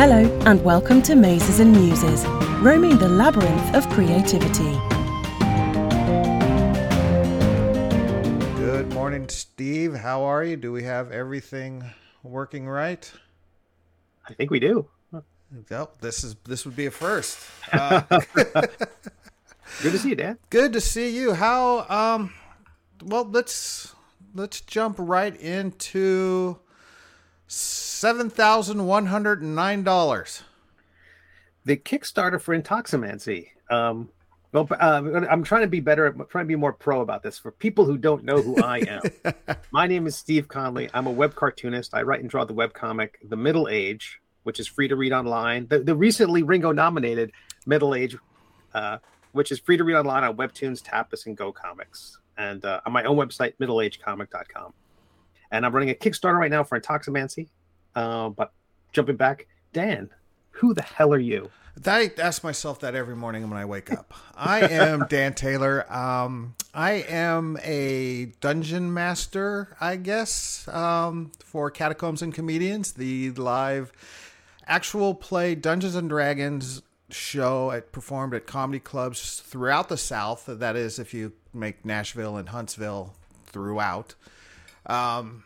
Hello, and welcome to Mazes and Muses, roaming the labyrinth of creativity. Good morning, Steve. How are you? Do we have everything working right? I think we do. Well, this is this would be a first. Uh, Good to see you, Dan. good to see you. How? Um. Well, let's let's jump right into seven thousand one hundred and nine dollars. The Kickstarter for Intoximancy. Um, well, uh, I'm trying to be better. I'm trying to be more pro about this for people who don't know who I am. My name is Steve Conley. I'm a web cartoonist. I write and draw the web comic The Middle Age, which is free to read online. The, the recently Ringo nominated Middle Age, uh, which is free to read online on Webtoons, Tapas, and Go Comics, and uh, on my own website, middleagecomic.com. And I'm running a Kickstarter right now for Intoximancy. Uh, but jumping back, Dan, who the hell are you? I ask myself that every morning when I wake up. I am Dan Taylor. Um, I am a dungeon master, I guess, um, for Catacombs and Comedians, the live actual play Dungeons and Dragons show. It performed at comedy clubs throughout the South. That is, if you make Nashville and Huntsville throughout. Um,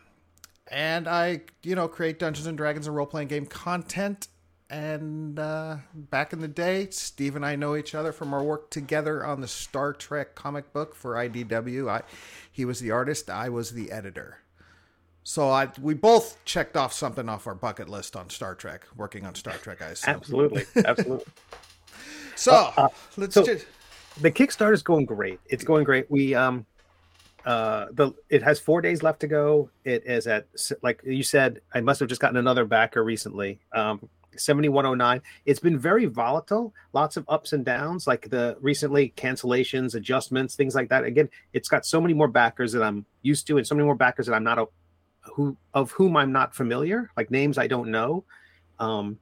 and I, you know, create Dungeons and Dragons and role playing game content. And uh, back in the day, Steve and I know each other from our work together on the Star Trek comic book for IDW. I, he was the artist, I was the editor. So I, we both checked off something off our bucket list on Star Trek, working on Star Trek. I assume. Absolutely, absolutely. So Uh, let's so- just. the Kickstarter is going great. It's going great. We um uh the it has four days left to go. It is at like you said. I must have just gotten another backer recently. Um, seventy one oh nine. It's been very volatile. Lots of ups and downs. Like the recently cancellations, adjustments, things like that. Again, it's got so many more backers that I'm used to, and so many more backers that I'm not a, who of whom I'm not familiar, like names I don't know. Um,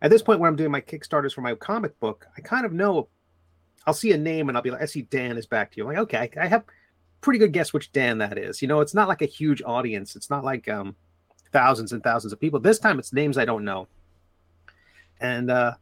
at this point, when I'm doing my Kickstarters for my comic book, I kind of know I'll see a name and I'll be like, I see Dan is back to you. I'm like, okay, I have pretty good guess which Dan that is. You know, it's not like a huge audience. It's not like um, thousands and thousands of people. This time it's names I don't know. And uh,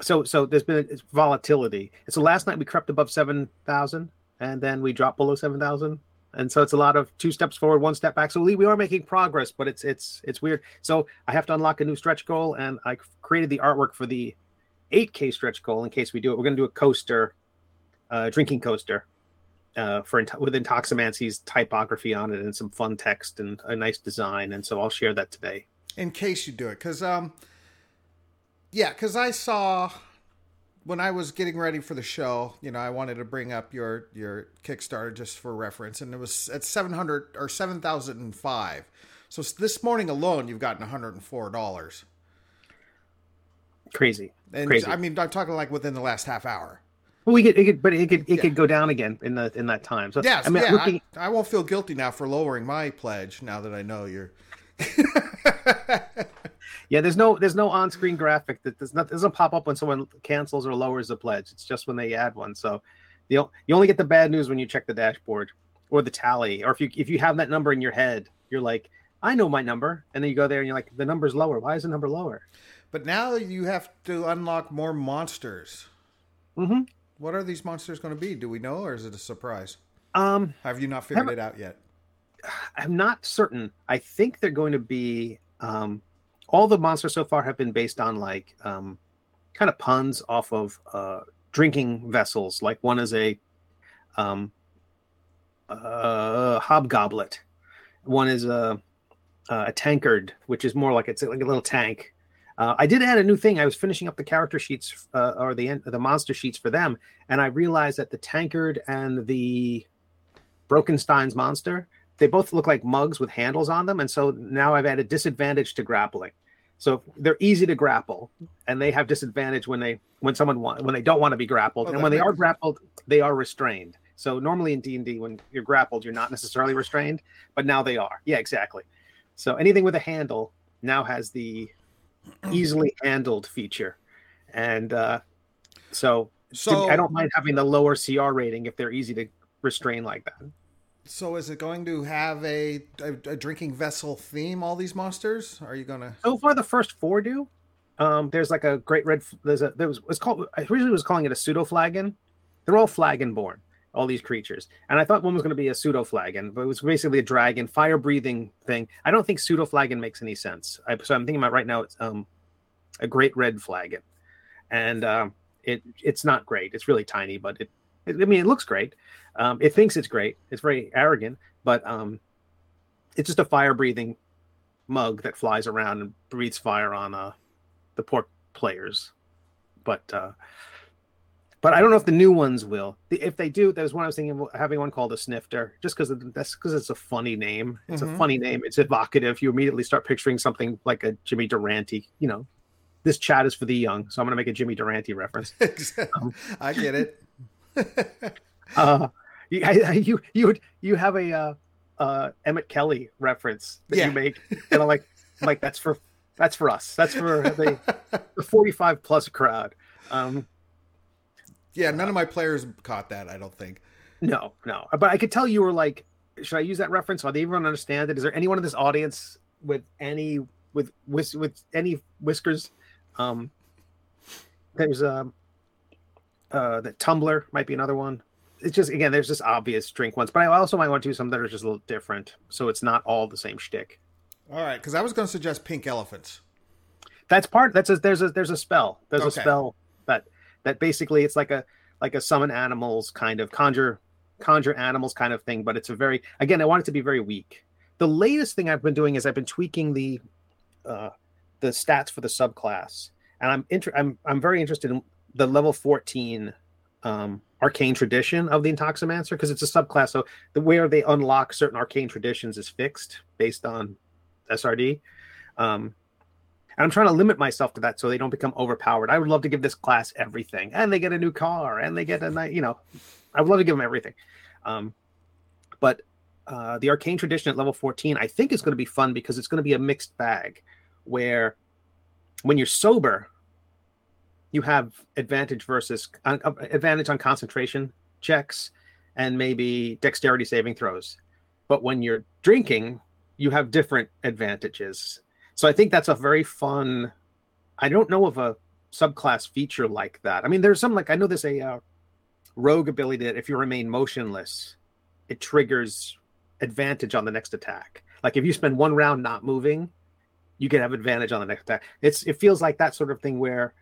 so so there's been volatility. So last night we crept above 7,000 and then we dropped below 7,000. And so it's a lot of two steps forward, one step back. So we, we are making progress, but it's it's it's weird. So I have to unlock a new stretch goal, and I created the artwork for the 8K stretch goal in case we do it. We're going to do a coaster, uh, drinking coaster, uh, for int- with Intoximancy's typography on it and some fun text and a nice design. And so I'll share that today. in case you do it because um yeah because i saw when i was getting ready for the show you know i wanted to bring up your your kickstarter just for reference and it was at 700 or 7005 so s- this morning alone you've gotten $104 Crazy, and crazy. i mean i'm talking like within the last half hour well, we could, it could, but it could, it Yeah. could go down again in the in that time. So yes I mean, yeah looking, I, I won't feel guilty now for lowering my pledge now that i know you're Yeah, there's no there's no on-screen graphic that does not doesn't pop up when someone cancels or lowers the pledge. It's just when they add one. So you you only get the bad news when you check the dashboard or the tally, or if you if you have that number in your head, you're like, I know my number, and then you go there and you're like, the number's lower. Why is the number lower? but now you have to unlock more monsters Mm-hmm. What are these monsters going to be do we know or is it a surprise Um, Have you not figured it out yet? I'm not certain. I think they're going to be um, all the monsters so far have been based on like um, kind of puns off of uh, drinking vessels. Like one is a um, uh, hobgoblet, one is a a tankard, which is more like it's like a little tank. Uh, I did add a new thing. I was finishing up the character sheets uh, or the the monster sheets for them, and I realized that the tankard and the Brokenstein's monster they both look like mugs with handles on them and so now i've added disadvantage to grappling. So they're easy to grapple and they have disadvantage when they when someone want when they don't want to be grappled Well, and when they are grappled they are restrained. So normally in d&d when you're grappled you're not necessarily restrained but now they are. Yeah exactly. So anything with a handle now has the easily handled feature and uh so So i don't mind having the lower cr rating if they're easy to restrain like that So is it going to have a, a, a drinking vessel theme? All these monsters? Are you gonna? So far, the first four do. Um, there's like a great red. There's a there was it's called. I originally was calling it a pseudo flagon. They're all flagon born. All these creatures, and I thought one was going to be a pseudo flagon, but it was basically a dragon, fire breathing thing. I don't think pseudo flagon makes any sense. I, so I'm thinking about right now. It's um, a great red flagon, and um, it it's not great. It's really tiny, but it, it I mean, it looks great. Um, it thinks it's great. It's very arrogant, but um, it's just a fire breathing mug that flies around and breathes fire on uh, the poor players. But uh, but I don't know if the new ones will. If they do, there's one I was thinking of having one called a snifter, just because that's because it's a funny name. It's mm-hmm. a funny name. It's evocative. You immediately start picturing something like a Jimmy Durante. You know, this chat is for the young, so I'm going to make a Jimmy Durante reference. um, I get it. uh, you, I, you you you have a uh, uh, Emmett Kelly reference that yeah. you make, and I'm like, I'm like that's for that's for us. That's for the, the 45 plus crowd. Um, yeah, none of my players caught that. I don't think. No, no. But I could tell you were like, should I use that reference? Are they even understand it? Is there anyone in this audience with any with with with any whiskers? Um, there's um, uh, the tumbler might be another one. It's just again, there's just obvious drink ones, but I also might want to do some that are just a little different, so it's not all the same shtick. All right, because I was going to suggest pink elephants. That's part. That's a there's a there's a spell. There's okay. a spell that basically it's like a like a summon animals kind of conjure conjure animals kind of thing but it's a very again i want it to be very weak. The latest thing i've been doing is i've been tweaking the uh the stats for the subclass. And i'm inter- i'm i'm very interested in the level 14 um arcane tradition of the intoximancer because it's a subclass. So the where they unlock certain arcane traditions is fixed based on srd um and I'm trying to limit myself to that so they don't become overpowered. I would love to give this class everything, and they get a new car, and they get a nice, you know, I would love to give them everything. Um, but uh, the arcane tradition at level 14, I think is going to be fun because it's going to be a mixed bag, where when you're sober, you have advantage versus uh, advantage on concentration checks and maybe dexterity saving throws. But when you're drinking, you have different advantages so I think that's a very fun. I don't know of a subclass feature like that. I mean, there's some like I know there's a uh, rogue ability that if you remain motionless, it triggers advantage on the next attack. Like if you spend one round not moving, you can have advantage on the next attack. It's it feels like that sort of thing where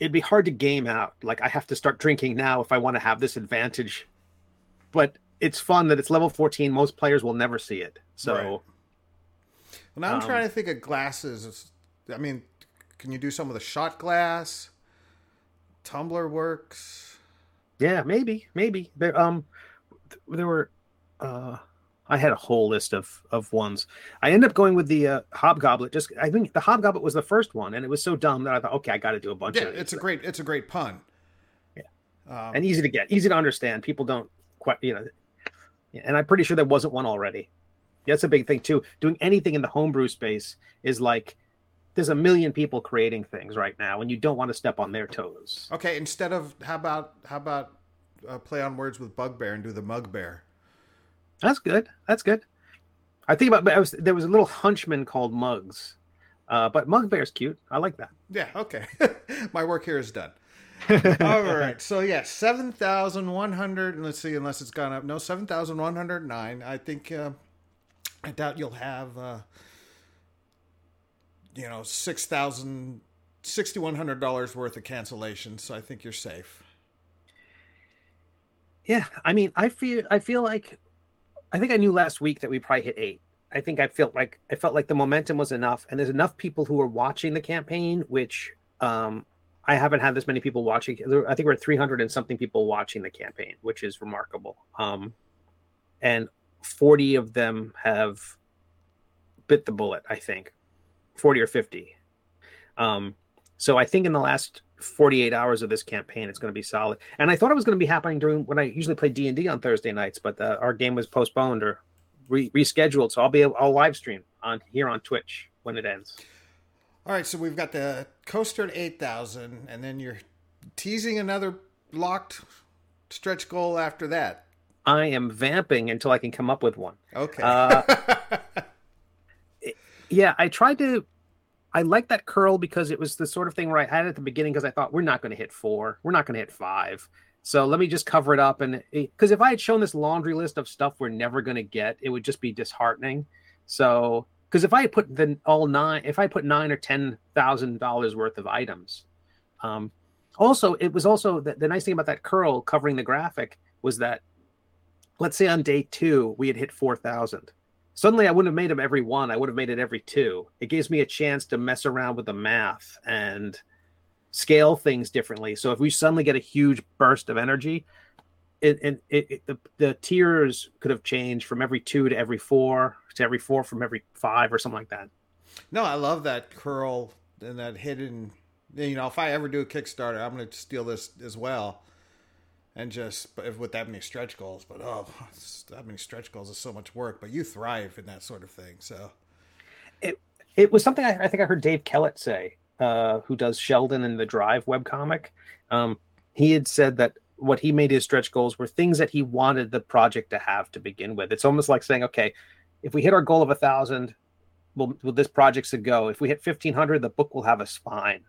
it'd be hard to game out. Like I have to start drinking now if I want to have this advantage. But it's fun that it's level 14. Most players will never see it. So right. Well, now I'm um, trying to think of glasses. I mean, can you do some of the shot glass? Tumbler works. Yeah, maybe, maybe. There, um, there were, uh, I had a whole list of of ones. I ended up going with the uh, hobgoblet. Just I think the hobgoblet was the first one, and it was so dumb that I thought, okay, I got to do a bunch yeah, of. Yeah, it's a great, it's a great pun. Yeah, um, and easy to get, easy to understand. People don't quite, you know, and I'm pretty sure there wasn't one already. That's a big thing too. Doing anything in the homebrew space is like there's a million people creating things right now, and you don't want to step on their toes. Okay, instead of how about how about uh, play on words with bugbear and do the mugbear? That's good. That's good. I think about. I was, there was a little hunchman called Mugs, uh, but Mugbear's cute. I like that. Yeah. Okay. My work here is done. All right. So yeah, seven thousand one hundred. Let's see, unless it's gone up. No, seven thousand one hundred nine. I think uh, I doubt you'll have, uh, you know, six thousand, sixty one hundred dollars worth of cancellations. So I think you're safe. Yeah, I mean, I feel, I feel like, I think I knew last week that we probably hit eight. I think I felt like I felt like the momentum was enough, and there's enough people who are watching the campaign, which um, I haven't had this many people watching. I think we're at 300 and something people watching the campaign, which is remarkable. Um, and 40 of them have bit the bullet, I think 40 or 50. Um, so I think in the last 48 hours of this campaign, it's going to be solid. And I thought it was going to be happening during when I usually play D and D on Thursday nights, but uh, our game was postponed or re- rescheduled. So I'll be I'll live stream on here on Twitch when it ends. All right, so we've got the coaster at 8,000, and then you're teasing another locked stretch goal after that. I am vamping until I can come up with one. Okay. Uh, yeah, I tried to. I like that curl because it was the sort of thing where I had at the beginning because I thought we're not going to hit four, we're not going to hit five. So let me just cover it up and because if I had shown this laundry list of stuff we're never going to get, it would just be disheartening. So because if I had put the all nine, if I put nine or ten thousand dollars worth of items, um, also it was also the, the nice thing about that curl covering the graphic was that let's say on day two we had hit four thousand suddenly I wouldn't have made them every one. I would have made it every two. It gives me a chance to mess around with the math and scale things differently. So if we suddenly get a huge burst of energy, it, it, it, the, the tiers could have changed from every two to every four to every four from every five or something like that. No, I love that curl and that hidden. You know, if I ever do a Kickstarter, I'm going to steal this as well and just with that many stretch goals. But oh, that many stretch goals is so much work. But you thrive in that sort of thing. So it it was something I, I think I heard Dave Kellett say, uh, who does Sheldon in the Drive webcomic. Um, he had said that what he made his stretch goals were things that he wanted the project to have to begin with. It's almost like saying, okay, if we hit our goal of a thousand, will will this project should go. If we hit fifteen hundred, the book will have a spine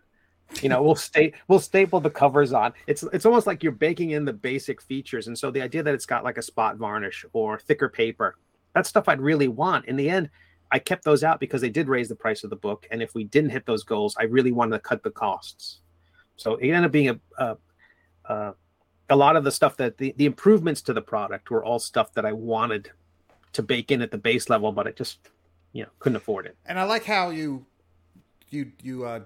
you know we'll state we'll staple the covers on. It's it's almost like you're baking in the basic features and so the idea that it's got like a spot varnish or thicker paper that's stuff i'd really want. In the end i kept those out because they did raise the price of the book and if we didn't hit those goals i really wanted to cut the costs. So it ended up being a a, a, a lot of the stuff that the, the improvements to the product were all stuff that i wanted to bake in at the base level but i just you know couldn't afford it. And i like how you you you uh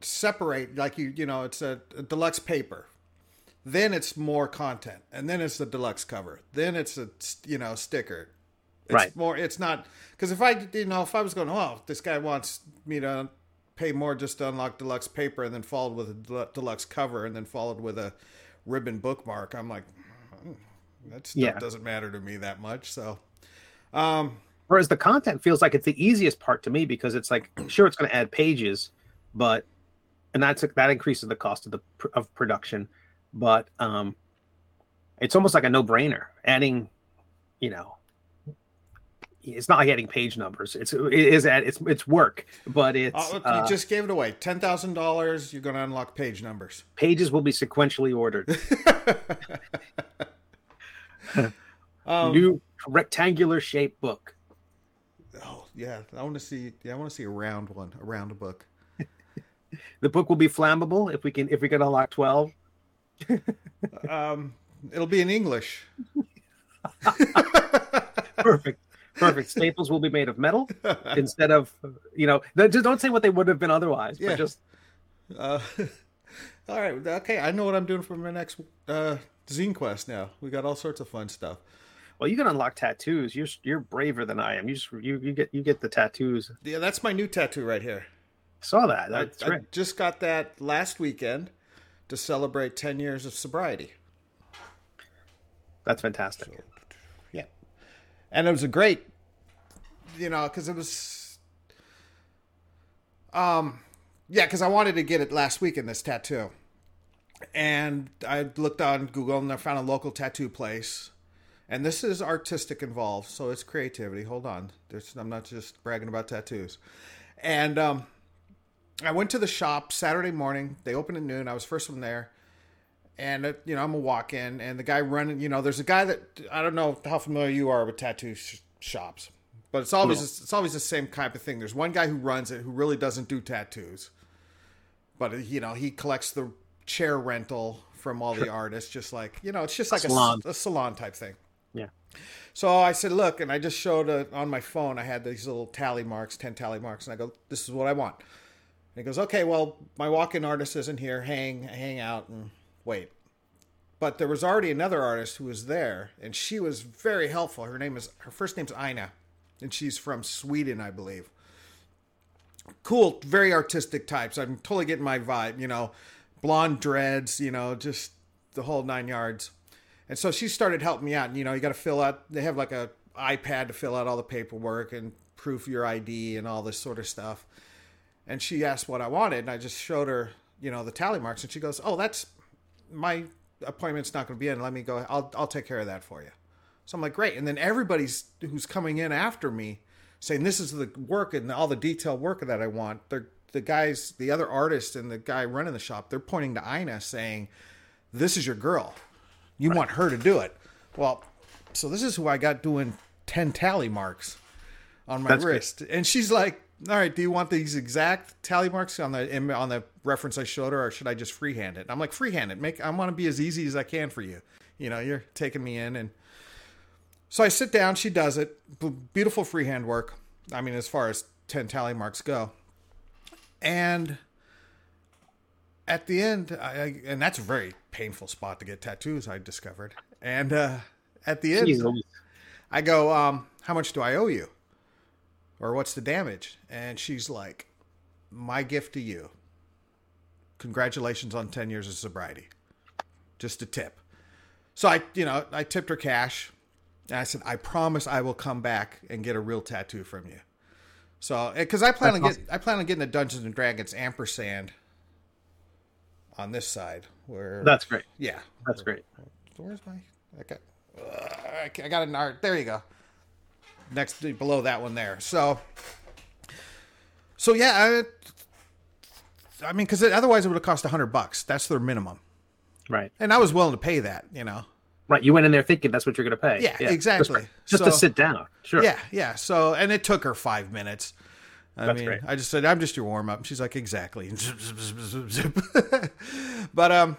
separate like you you know it's a, a, deluxe paper. Then it's more content and then it's the deluxe cover. Then it's a you know sticker. It's right. more it's not because if i you know if i was going oh this guy wants me to pay more just to unlock deluxe paper and then followed with a deluxe cover and then followed with a ribbon bookmark i'm like hmm, that stuff yeah. doesn't matter to me that much so um whereas the content feels like it's the easiest part to me because it's like sure it's going to add pages but and that's that increases the cost of the of production. But um it's almost like a no-brainer. Adding you know it's not like adding page numbers. It's it is at it's it's work but it's oh, you uh, just gave it away. $10000 you're going to unlock page numbers. Pages will be sequentially ordered. Um, new rectangular shaped book. Oh yeah. I want to see yeah i want to see a round one a round book the book will be flammable if we can if we can unlock twelve. um, it'll be in English. Perfect. Perfect. Staples will be made of metal instead of, you know, just don't say what they would have been otherwise. Yeah. But just. Uh, all right. Okay. I know what I'm doing for my next uh, Zine Quest now. We got all sorts of fun stuff. Well, you can unlock tattoos. You're you're braver than I am. You just you, you get you get the tattoos. Yeah, that's my new tattoo right here. Saw that. That's I, right. I just got that last weekend to celebrate 10 years of sobriety. That's fantastic. So, yeah. And it was a great, you know, because it was, um, yeah, because I wanted to get it last week in this tattoo. And I looked on Google and I found a local tattoo place. And this is artistic involved, so it's creativity. Hold on. There's, I'm not just bragging about tattoos. And, um, I went to the shop Saturday morning. They opened at noon. I was first one there. And, uh, you know, I'm a walk in, and the guy running, you know, there's a guy that I don't know how familiar you are with tattoo sh- shops, but it's always it's always the same type of thing. There's one guy who runs it who really doesn't do tattoos, but uh, you know he collects the chair rental from all the artists, just like you know, it's just like salon. A, a salon type thing. Yeah. So I said, look, and I just showed a, on my phone. I had these little tally marks, ten tally marks, and I go, this is what I want he goes, okay, well, my walk-in artist isn't here. Hang, hang out and wait. But there was already another artist who was there, and she was very helpful. Her name is her first name's Ina, and she's from Sweden, I believe. Cool, very artistic types. I'm totally getting my vibe. You know, blonde dreads. You know, just the whole nine yards. And so she started helping me out. And, You know, you got to fill out. They have like a iPad to fill out all the paperwork and proof your ID and all this sort of stuff and she asked what I wanted, and I just showed her, you know, the tally marks, and she goes, "Oh, that's my appointment's not going to be in. Let me go. I'll I'll take care of that for you." So I'm like, great. And then everybody's who's coming in after me saying this is the work and all the detailed work that I want. They're the guys, the other artist and the guy running the shop, they're pointing to Ina saying, This is your girl. You want her to do it. Well, so this is who I got doing 10 tally marks on my That's wrist. And she's like, all right, do you want these exact tally marks on the on the reference I showed her, or should I just freehand it? I'm like, freehand it. Make I want to be as easy as I can for you. You know, you're taking me in, and so I sit down. She does it. Beautiful freehand work. I mean, as far as ten tally marks go, and at the end, I, I and that's a very painful spot to get tattoos. I discovered, and uh, at the end, Jeez, I go, um, how much do I owe you? Or what's the damage? And she's like, my gift to you. Congratulations on 10 years of sobriety. Just a tip. So I, you know, I tipped her cash. And I said, I promise I will come back and get a real tattoo from you. So, because I plan That's on get, I plan on getting a Dungeons and Dragons ampersand on this side. Where That's great. yeah, That's great. Where's my? Okay, uh, I got an art. There you go. Next below that one there. So, so yeah, I, I mean, because otherwise it would have cost a hundred bucks. That's their minimum, Right. and I was willing to pay that. You know. Right. You went in there thinking that's what you're going to pay. Yeah, Just exactly. for- Just, to sit down. Sure. Yeah, yeah. So, and it took her five minutes. I That's mean, great. I just said, "I'm just your warm up." She's like, "Exactly." Zip, zip, zip, zip, zip. but um,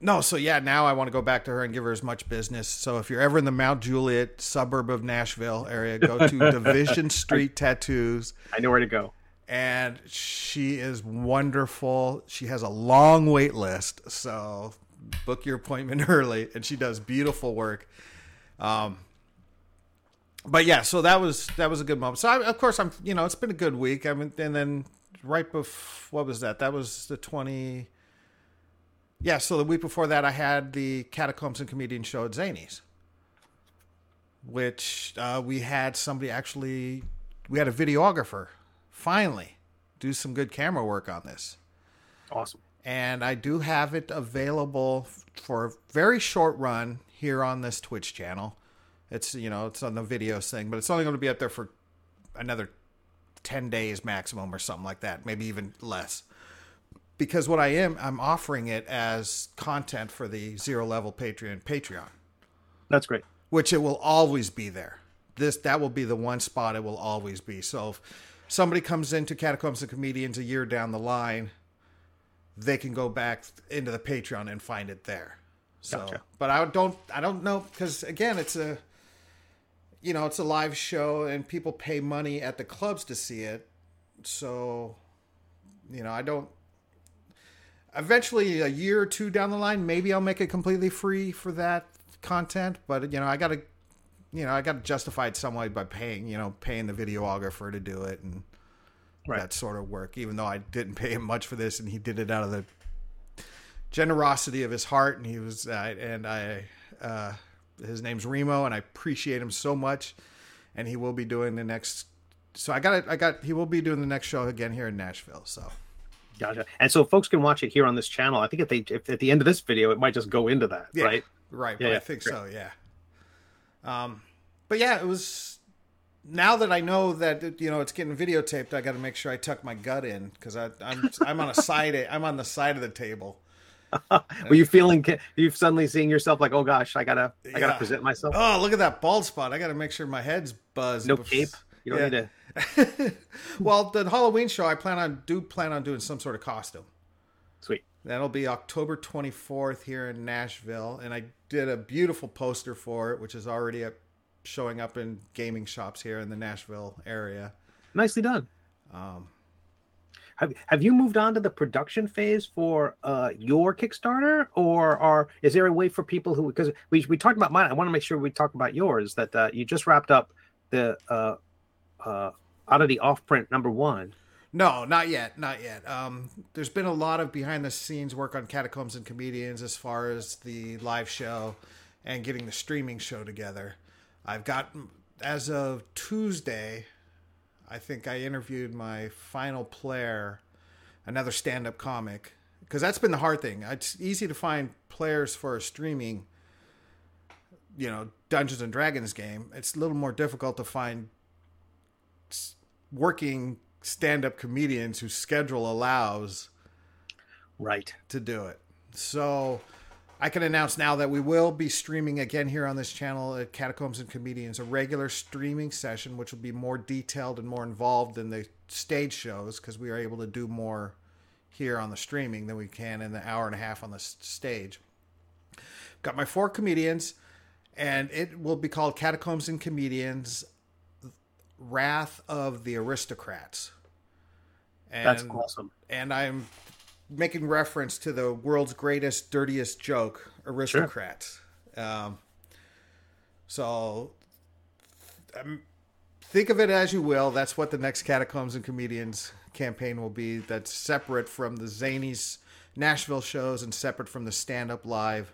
no. So yeah, now I want to go back to her and give her as much business. So if you're ever in the Mount Juliet suburb of Nashville area, go to Division Street Tattoos, I know where to go. and she is wonderful. She has a long wait list, so book your appointment early, and she does beautiful work. Um, but yeah, so that was that was a good moment. So I, of course I'm, you know, it's been a good week. I mean, and then right before what was that? That was the twenty. Yeah, so the week before that, I had the Catacombs and Comedian show at Zanies, which uh, we had somebody actually, we had a videographer finally do some good camera work on this Awesome. and I do have it available for a very short run here on this Twitch channel. It's you know it's on the videos thing, but it's only going to be up there for another ten days maximum or something like that, maybe even less. Because what I am, I'm offering it as content for the zero level Patreon Patreon, That's great. which it will always be there. This that will be the one spot it will always be. So if somebody comes into Catacombs and Comedians a year down the line, they can go back into the Patreon and find it there. So, Gotcha. but I don't, I don't know because again, it's a, you know, it's a live show and people pay money at the clubs to see it. So, you know, I don't. Eventually, a year or two down the line, maybe I'll make it completely free for that content. But you know, I got to, you know, I got to justify it some way by paying, you know, paying the videographer to do it and Right. that sort of work. Even though I didn't pay him much for this, and he did it out of the generosity of his heart, and he was, uh, and I, uh, his name's Remo, and I appreciate him so much. And he will be doing the next. So I got. I got. He will be doing the next show again here in Nashville. So Gotcha. And so folks can watch it here on this channel. I think if they if at the end of this video, it might just go into that, Yeah. right? Right, Yeah, but I think great. so, yeah. Um, but yeah, it was. Now that I know that it- you know it's getting videotaped, I got to make sure I tuck my gut in because I'm I'm on a side I'm on the side of the table. Were you feeling? You suddenly seeing yourself like, oh gosh, I gotta I gotta Yeah. present myself. Oh, look at that bald spot! I got to make sure my head's buzzed. no bef- cape. You don't Yeah. need to. well, the Halloween show, I plan on do plan on doing some sort of costume. Sweet. That'll be October 24th here in Nashville, and I did a beautiful poster for it, which is already up, showing up in gaming shops here in the Nashville area. Nicely done. Um, Have Have you moved on to the production phase for uh, your Kickstarter, or are is there a way for people who because we we talked about mine? I want to make sure we talk about yours. That uh, you just wrapped up the uh, uh, out of the off print number one. no, not yet, not yet. Um, there's been a lot of behind the scenes work on Catacombs and Comedians as far as the live show and getting the streaming show together. I've got, as of Tuesday, I think I interviewed my final player, another stand up comic, because that's been the hard thing. It's easy to find players for a streaming, you know, Dungeons and Dragons game, it's a little more difficult to find working stand-up comedians whose schedule allows Right. to do it. So I can announce now that we will be streaming again here on this channel at Catacombs and Comedians, a regular streaming session, which will be more detailed and more involved than the stage shows because we are able to do more here on the streaming than we can in the hour and a half on the stage. Got my four comedians, and it will be called Catacombs and Comedians Wrath of the Aristocrats. And That's awesome. and I'm making reference to the world's greatest, dirtiest joke, aristocrats. Um, so um, think of it as you will. That's what the next Catacombs and Comedians campaign will be. That's separate from the Zanies Nashville shows and separate from the Stand Up Live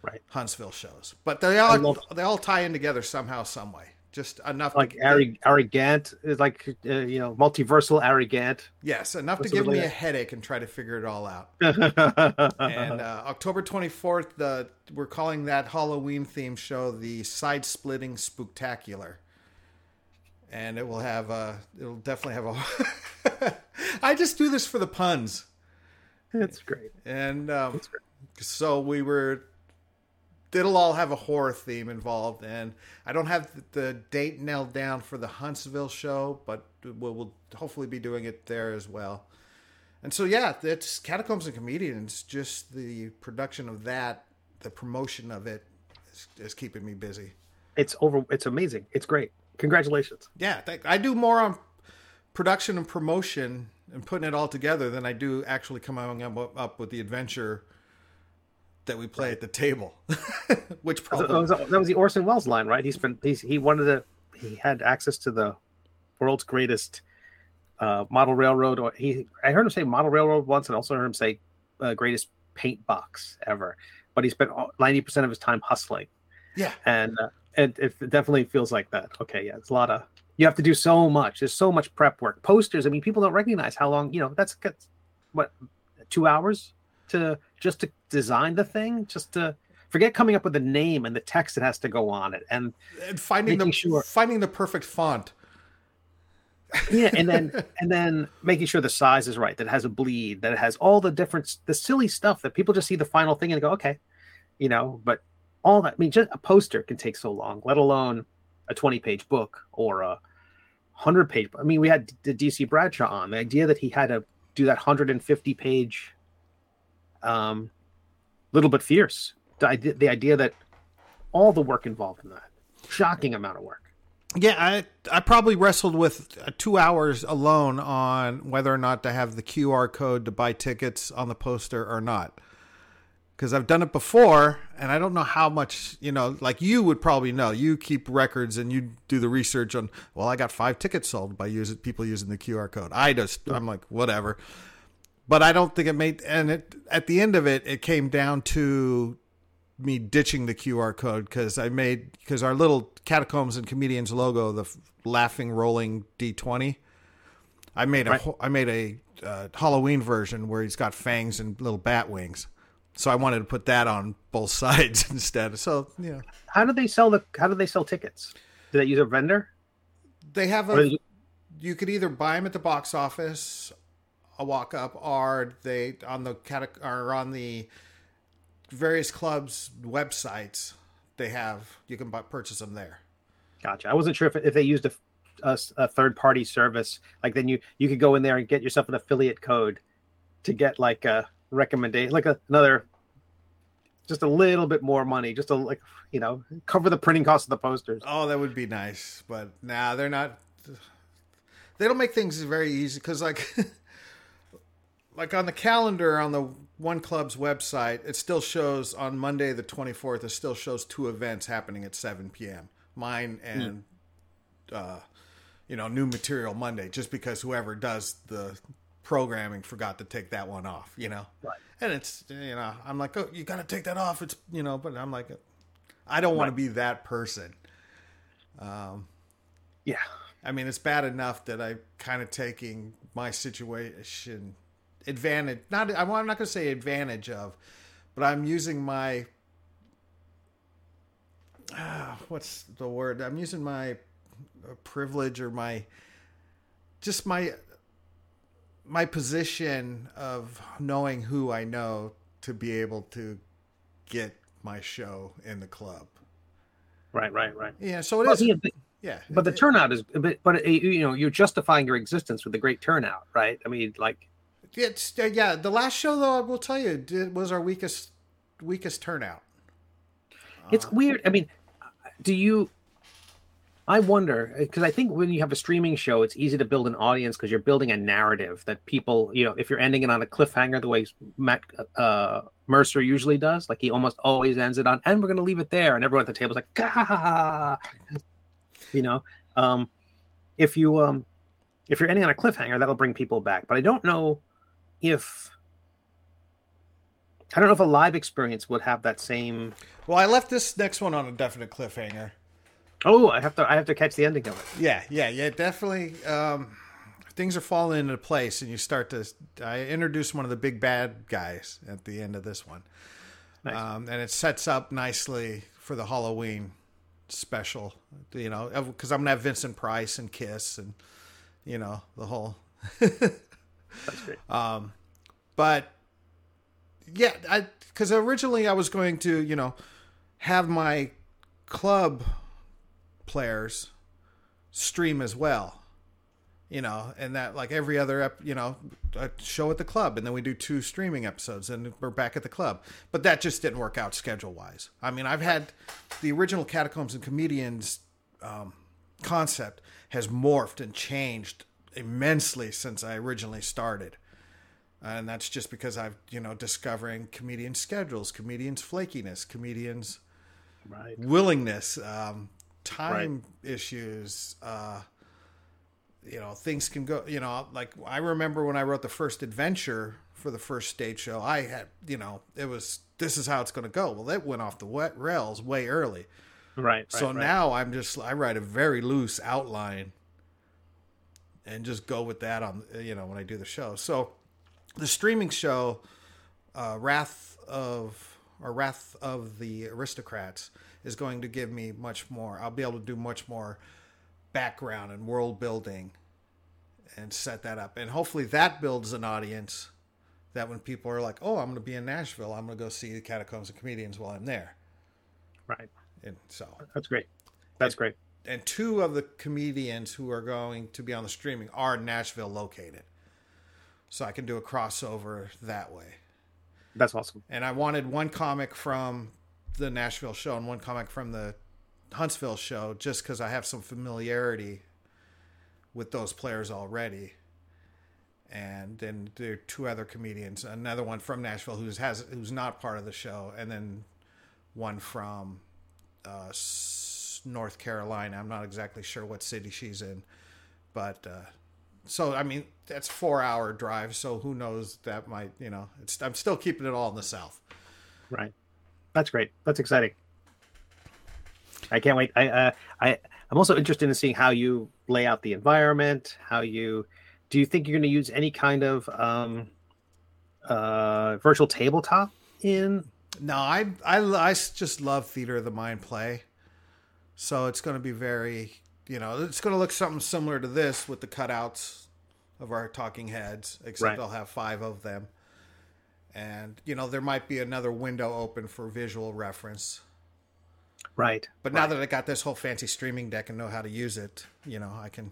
Right. Huntsville shows. But they all they all tie in together somehow, some way. Just enough Like to, Arrogant is like uh, you know multiversal Arrogant. yes, enough to give me a headache and try to figure it all out. and uh, October 24th, the we're calling that Halloween theme show the Side Splitting Spooktacular, and it will have a it'll definitely have a. I just do this for the puns, it's great. and um, great. so we were. It'll all have a horror theme involved, and I don't have the date nailed down for the Huntsville show, but we'll, we'll hopefully be doing it there as well. And so, yeah, it's Catacombs and Comedians. Just the production of that, the promotion of it, is, is keeping me busy. It's over. It's amazing. It's great. Congratulations. Yeah, th- I do more on production and promotion and putting it all together than I do actually coming up, up with the adventure that we play at the table. Which That was, that was the Orson Welles line, right? He's been he's he wanted to he had access to the world's greatest uh, model railroad. Or he I heard him say model railroad once, and also heard him say uh, greatest paint box ever. But he spent ninety percent of his time hustling, yeah. and uh, it, it definitely feels like that. Okay, yeah, it's a lot of you have to do so much. There's so much prep work. Posters. I mean, people don't recognize how long. You know, that's, that's what two hours to just to design the thing, just to forget coming up with the name and the text that has to go on it, and And finding the sure- finding the perfect font. yeah, and then and then making sure the size is right, that it has a bleed, that it has all the different the silly stuff that people just see the final thing and go, okay, you know. But all that, I mean, just a poster can take so long, let alone a twenty page book or a hundred page. I mean, we had the DC Bradshaw on the idea that he had to do that hundred and fifty page, um, little but fierce. The idea, the idea that all the work involved in that, shocking amount of work. Yeah, I I probably wrestled with uh, two hours alone on whether or not to have the QR code to buy tickets on the poster or not. Because I've done it before, and I don't know how much you know. Like you would probably know. You keep records and you do the research on. Well, I got five tickets sold by using people using the QR code. I just I'm like whatever. But I don't think it made. And it at the end of it, it came down to me ditching the QR code because I made because our little catacombs and comedians logo, the f- laughing rolling D20. I made a Right. I made a uh, Halloween version where he's got fangs and little bat wings. So I wanted to put that on both sides instead. So yeah, How do they sell the? How do they sell tickets? Do they use a vendor? they have a. they- You could either buy them at the box office, a walk up, are they on the catac- or on the various clubs websites. They have you can buy, purchase them there. Gotcha. I wasn't sure if, if they used a, a, a third party service. Like then you you could go in there and get yourself an affiliate code to get like a recommendation, like a, another, just a little bit more money, just to like you know cover the printing cost of the posters. Oh, that would be nice, but nah, they're not. They don't make things very easy because, like, like on the calendar on the one club's website, it still shows on Monday the twenty fourth. It still shows two events happening at seven p.m. Mine and, uh, you know, new material Monday, just because whoever does the programming forgot to take that one off. You know, Right. and it's you know, I'm like, oh, you got to take that off. It's you know, but I'm like, I don't want to be that person. Um, Yeah, I mean, it's bad enough that I'm kind of taking my situation advantage. Not, I'm not going to say advantage of, but I'm using my uh, what's the word? I'm using my uh, privilege or my just my my position of knowing who I know to be able to get my show in the club. Right, right, right. Yeah, so it Well, is. yeah, but- Yeah, but the turnout is but, but uh, you know you're justifying your existence with a great turnout right i mean like it's uh, yeah. The last show though, I will tell you, did, was our weakest weakest turnout. it's weird i mean do you i wonder because i think when you have a streaming show it's easy to build an audience because you're building a narrative that people you know if you're ending it on a cliffhanger the way matt uh, mercer usually does like he almost always ends it on and we're going to leave it there and everyone at the table's like Gah! you know um if you um if you're ending on a cliffhanger that'll bring people back but i don't know if i don't know if a live experience would have that same Well, I left this next one on a definite cliffhanger. Oh, I have to I have to catch the ending of it. Yeah, yeah, yeah, definitely. Um, things are falling into place, and you start to. I introduced one of the big bad guys at the end of this one, Nice. um, and it sets up nicely for the Halloween special. You know, because I'm gonna have Vincent Price and Kiss, and you know the whole. That's great. but yeah, I because originally I was going to you know have my club players stream as well, you know, and that like every other ep, you know show at the club, and then we do two streaming episodes, and we're back at the club. But that just didn't work out schedule wise. I mean, I've had the original Catacombs and Comedians um, concept has morphed and changed immensely since I originally started and that's just because I've you know discovering comedian schedules, comedians flakiness, comedians Right. willingness, um, time issues. Uh, you know, things can go. You know, like I remember when I wrote the first adventure for the first stage show, I had you know it was this is how it's going to go. Well, it went off the wet rails way early. Right. So right, right. now I'm just I write a very loose outline and just go with that on you know when I do the show. So the streaming show uh, Wrath of or Wrath of the Aristocrats is going to give me much more. I'll be able to do much more background and world building and set that up. And hopefully that builds an audience that when people are like, "Oh, I'm going to be in Nashville. I'm going to go see the Catacombs and Comedians while I'm there." Right. And so That's great. That's great. And two of the comedians who are going to be on the streaming are Nashville located. So I can do a crossover that way. That's awesome. And I wanted one comic from the Nashville show and one comic from the Huntsville show just because I have some familiarity with those players already. And then there are two other comedians, another one from Nashville who's has who's not part of the show, and then one from uh, North Carolina. I'm not exactly sure what city she's in, but uh, so I mean that's four hour drive. So who knows? That might you know. It's I'm still keeping it all in the south. Right. That's great. That's exciting. I can't wait. I uh, I I'm also interested in seeing how you lay out the environment. How you do you think you're going to use any kind of um, uh, virtual tabletop in? No, I, I I just love theater of the mind play. So it's going to be very you know it's going to look something similar to this with the cutouts of our talking heads, except Right. I'll have five of them. And you know there might be another window open for visual reference. Right. But now that I got this whole fancy streaming deck and know how to use it, you know, I can,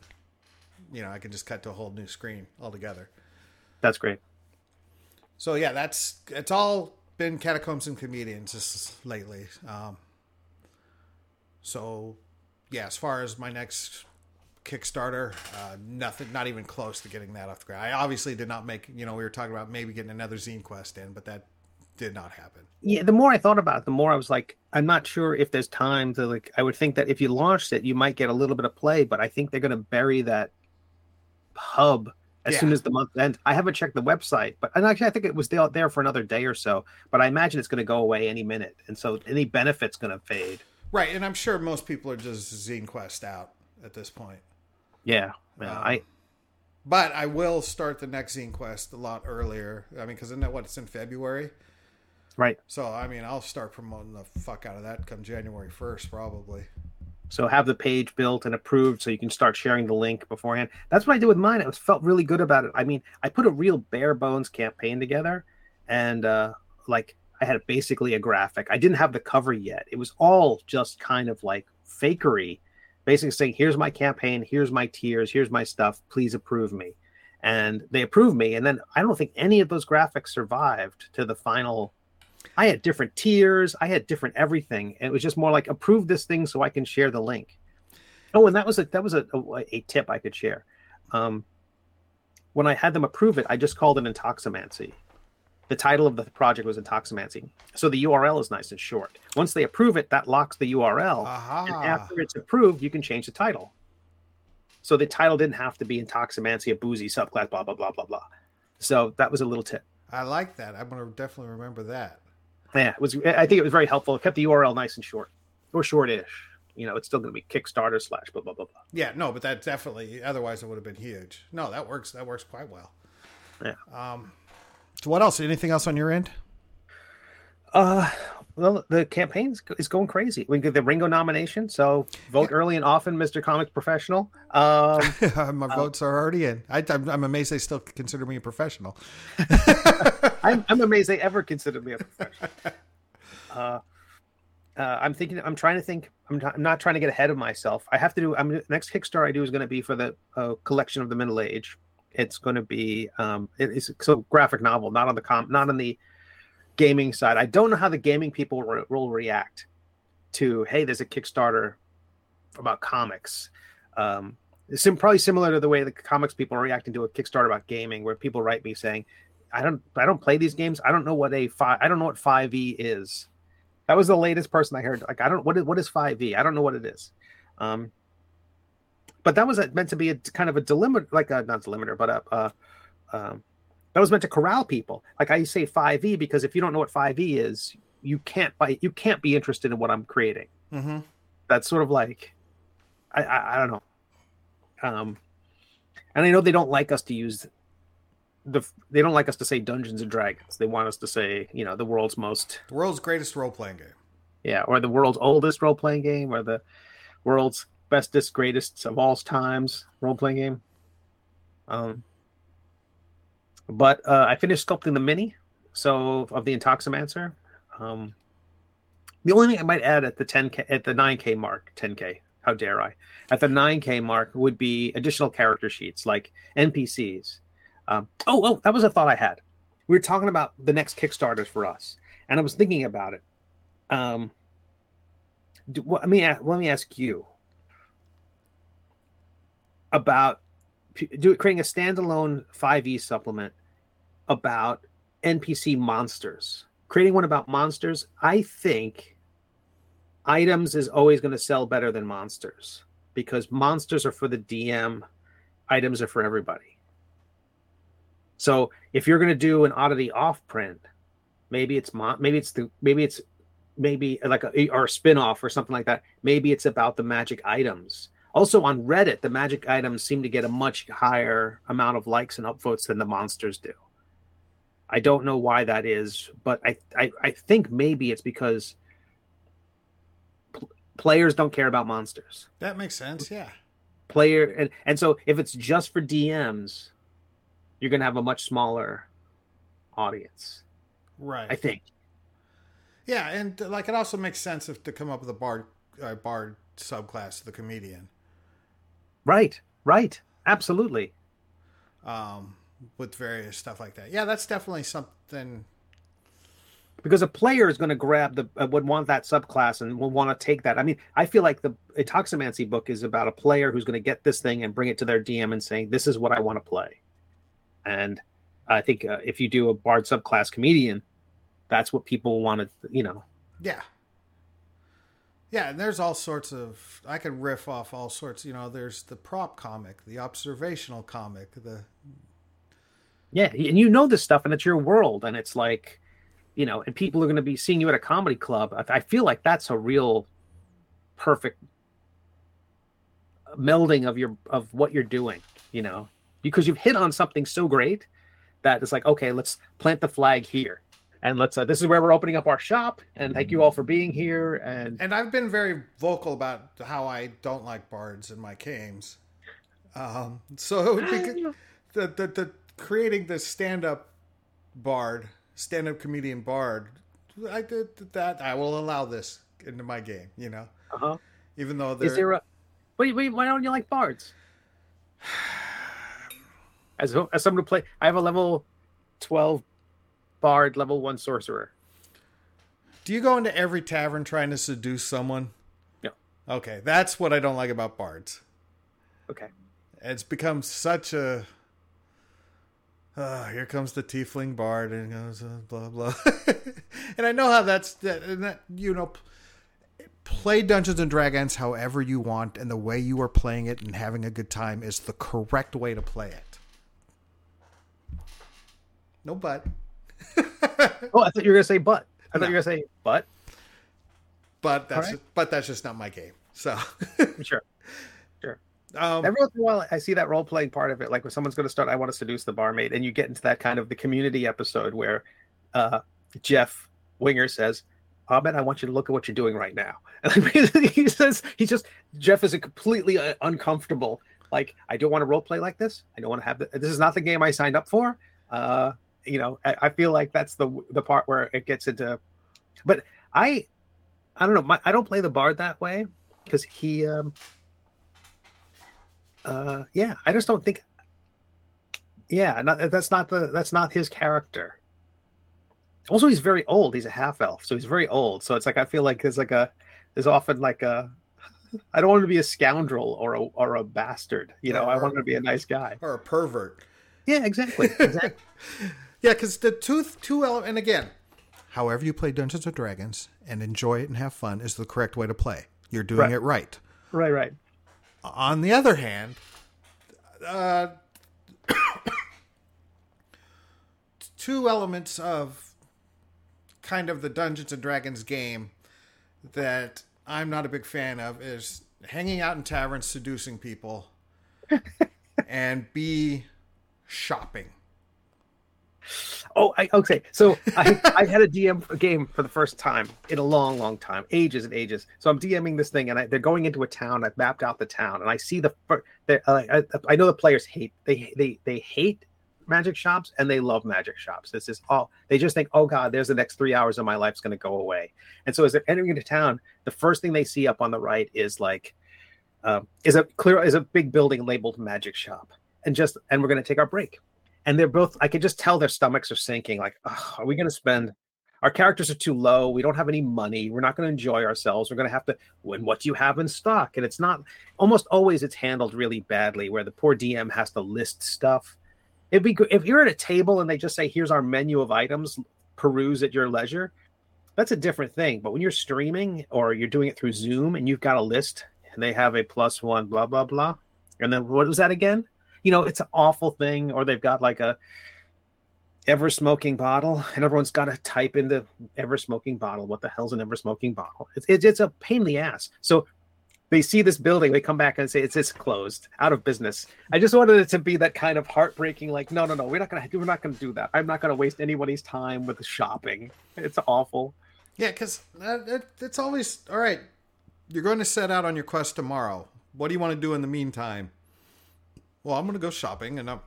you know, I can just cut to a whole new screen altogether. That's great. So yeah, that's it's all been catacombs and comedians just lately. Um, so yeah, as far as my next Kickstarter, uh, nothing, not even close to getting that off the ground. I obviously did not make. You know, we were talking about maybe getting another Zine Quest in, but that did not happen. Yeah, the more I thought about it, the more I was like, I'm not sure if there's time to like. I would think that if you launched it, you might get a little bit of play, but I think they're going to bury that hub as Yeah. soon as the month ends. I haven't checked the website, but and actually, I think it was there, there for another day or so. But I imagine it's going to go away any minute, and so any benefit's going to fade. Right, and I'm sure most people are just Zine Quest out at this point. Yeah, yeah. Um, I But I will start the next Zine Quest a lot earlier. I mean, because isn't that what it's in February? Right. So I mean, I'll start promoting the fuck out of that come January first, probably. So have the page built and approved so you can start sharing the link beforehand. That's what I did with mine. I was felt really good about it. I mean, I put a real bare bones campaign together and uh like I had basically a graphic. I didn't have the cover yet. It was all just kind of like fakery, basically saying, "Here's my campaign. Here's my tiers. Here's my stuff. Please approve me." And they approved me. And then I don't think any of those graphics survived to the final. I had different tiers. I had different everything. It was just more like approve this thing so I can share the link. Oh, and that was a that was a, a, a tip I could share. Um, when I had them approve it, I just called it intoximancy the title of the project was intoximancy so the url is nice and short once they approve it that locks the url and after it's approved you can change the title so the title didn't have to be intoximancy a boozy subclass blah blah blah blah blah so that was a little tip I like that. I'm gonna definitely remember that. yeah it was i think it was very helpful it kept the url nice and short or shortish you know it's still going to be kickstarter slash blah blah blah blah Yeah, no, but that definitely. Otherwise, it would have been huge. No, that works. That works quite well. Yeah. Um. So what else? Anything else on your end? Uh, well, the campaign is going crazy. We get the Ringo nomination, so vote early and often, Mr. Comics Professional. Um, My votes are already in. I, I'm, I'm amazed they still consider me a professional. I'm, I'm amazed they ever considered me a professional. Uh, uh, I'm thinking. I'm trying to think. I'm not, I'm not trying to get ahead of myself. I have to do. I'm next Kickstarter I do is going to be for the uh, collection of the Middle Age. It's going to be. Um, it- it's so graphic novel, not on the com, not on the gaming side. I don't know how the gaming people re- will react to. Hey, there's a Kickstarter about comics. Um, it's probably similar to the way the comics people are reacting to a Kickstarter about gaming, where people write me saying, "I don't, I don't play these games. I don't know what a five, I don't know what five E is." That was the latest person I heard. Like, I don't what is what is five E? I don't know what it is. Um, but that was meant to be a kind of a delimiter, like a not delimiter, but a, um, that was meant to corral people. Like I say five E because if you don't know what five E is, you can't buy, you can't be interested in what I'm creating Mm-hmm. that's sort of like I, I I don't know. Um and I know they don't like us to use the they don't like us to say Dungeons and Dragons. They want us to say, you know, the world's most The world's greatest role playing game. yeah, or the world's oldest role playing game, or the world's bestest, greatest of all times role playing game. Um, but uh, I finished sculpting the mini, so of the Intoximancer. Um, the only thing I might add at the 10k at the 9k mark, 10k, how dare I? At the 9k mark would be additional character sheets like NPCs. Um, oh, oh, that was a thought I had. We were talking about the next Kickstarters for us, and I was thinking about it um do, what, let me let me ask you about do creating a standalone 5e supplement about npc monsters. Creating one about monsters i think items is always going to sell better than monsters because monsters are for the dm items are for everybody. So if you're going to do an oddity off print maybe it's maybe it's the maybe it's maybe like a or a spin-off or something like that maybe it's about the magic items also on reddit the magic items seem to get a much higher amount of likes and upvotes than the monsters do i don't know why that is but i i, I think maybe it's because pl- players don't care about monsters That makes sense. Yeah. player and, and so if it's just for dms you're going to have a much smaller audience Right. i think Yeah, and like it also makes sense if to come up with a bard uh, bard subclass of the comedian right right absolutely um, with various stuff like that. Yeah, that's definitely something. because a player is going to grab the uh, would want that subclass and will want to take that. I mean, I feel like the Intoximancy book is about a player who's going to get this thing and bring it to their DM and saying, "This is what I want to play." And I think uh, if you do a bard subclass comedian, that's what people want to, you know. Yeah. Yeah, and there's all sorts of. I could riff off all sorts. You know, there's the prop comic, the observational comic, the Yeah, and you know this stuff, and it's your world, and it's like, you know, and people are going to be seeing you at a comedy club. I, feel like that's a real perfect melding of your of what you're doing, you know, because you've hit on something so great that it's like, okay, let's plant the flag here, and let's. Uh, this is where we're opening up our shop, and thank you all for being here. And And I've been very vocal about how I don't like bards in my games. Um, so it would be the, the the creating the stand up bard, stand up comedian bard. I did that. I will allow this into my game. You know, uh-huh. even though is there a wait, wait, why don't you like bards? As as someone who play, I have a level twelve bard, level one sorcerer. Do you go into every tavern trying to seduce someone? No. Okay, that's what I don't like about bards. Okay. It's become such a. Uh, here comes the tiefling bard and goes uh, blah blah, and I know how that's that, and that you know. Play Dungeons and Dragons however you want, and the way you are playing it and having a good time is the correct way to play it. No but. Oh, I thought you were gonna say but. I thought No. you were gonna say but. but that's Alright. but that's just not my game. So, Sure. um, Every once in a while, I see that role playing part of it. Like when someone's going to start, I want to seduce the barmaid, and you get into that kind of the community episode where uh, Jeff Winger says, "Abed, I want you to look at what you're doing right now." And he says, "He just Jeff is a completely uh, uncomfortable. Like I don't want to role play like this. I don't want to have the, this is not the game I signed up for." Uh, you know, I, I feel like that's the the part where it gets into. But I, I don't know. My, I don't play the bard that way because he. um uh yeah i just don't think yeah not, that's not the that's not his character also he's very old he's a half elf so he's very old so it's like i feel like there's like a there's often like a i don't want to be a scoundrel or a or a bastard you know i want to be a nice guy or a pervert. yeah exactly exactly Yeah, because the two two ele- and again, however you play Dungeons and Dragons and enjoy it and have fun is the correct way to play. You're doing Right. it right. right right On the other hand, uh, two elements of kind of the Dungeons and Dragons game that I'm not a big fan of is hanging out in taverns, seducing people, and B, shopping. Oh, I, okay. So I, I had a DM game for the first time in a long, long time, ages and ages. So I'm DMing this thing, and I, they're going into a town. I've mapped out the town, and I see the. uh, I, I know the players hate they they they hate magic shops and they love magic shops. This is all they just think. Oh God, there's the next three hours of my life's going to go away. And so as they're entering into town, the first thing they see up on the right is like, um, is a clear is a big building labeled magic shop, and just and we're going to take our break and they're both i can just tell their stomachs are sinking like "Ugh, are we going to spend our characters are too low we don't have any money we're not going to enjoy ourselves we're going to have to when what do you have in stock? And it's not almost always it's handled really badly where the poor dm has to list stuff. It'd be good if you're at a table and they just say here's our menu of items peruse at your leisure that's a different thing but when you're streaming or you're doing it through zoom and you've got a list and they have a plus one blah blah blah and then what was that again you know it's an awful thing or they've got like a ever smoking bottle and everyone's got to type in the ever smoking bottle what the hell's an ever smoking bottle it's, it's, it's a pain in the ass so they see this building they come back and say it's it's closed out of business i just wanted it to be that kind of heartbreaking like no no no we're not gonna we're not gonna do that i'm not gonna waste anybody's time with the shopping it's awful Yeah, because it, it's always all right. You're going to set out on your quest tomorrow. What do you want to do in the meantime? Well, I'm going to go shopping, and I'm,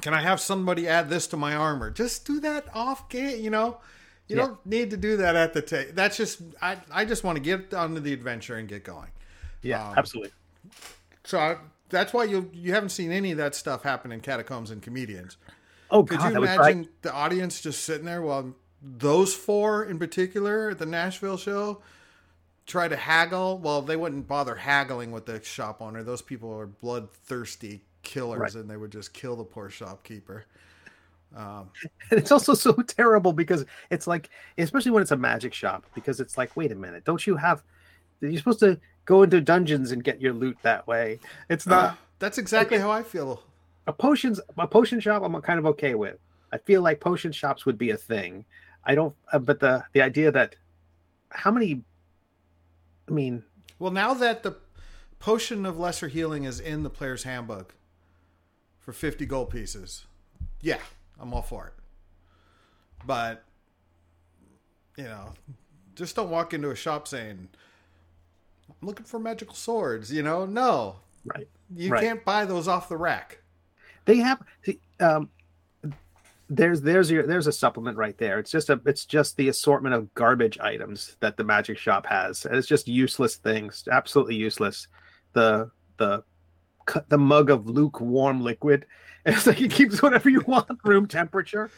can I have somebody add this to my armor? Just do that off game. You know, you Yeah. don't need to do that at the table. That's just I. I just want to get onto the adventure and get going. yeah Um, absolutely So I, that's why you you haven't seen any of that stuff happen in catacombs and comedians. oh Could god you imagine the audience just sitting there while those four in particular at the Nashville show try to haggle? Well, they wouldn't bother haggling with the shop owner. Those people are bloodthirsty killers Right. and they would just kill the poor shopkeeper. Um, And it's also so terrible because it's like, especially when it's a magic shop, because it's like, wait a minute, don't you have? You're supposed to go into dungeons and get your loot that way. It's not that's exactly how I feel. a potions a potion shop. I'm kind of okay with. I feel like potion shops would be a thing. I don't, uh, but the the idea that how many? I mean, Well, now that the potion of lesser healing is in the player's handbook for 50 gold pieces, yeah, I'm all for it. But you know, just don't walk into a shop saying, "I'm looking for magical swords." You know, no, Right. you Right. can't buy those off the rack. They have see, um there's there's your there's a supplement right there. It's just a it's just the assortment of garbage items that the magic shop has. And it's just useless things, absolutely useless. The the the mug of lukewarm liquid. It's like it keeps whatever you want room temperature.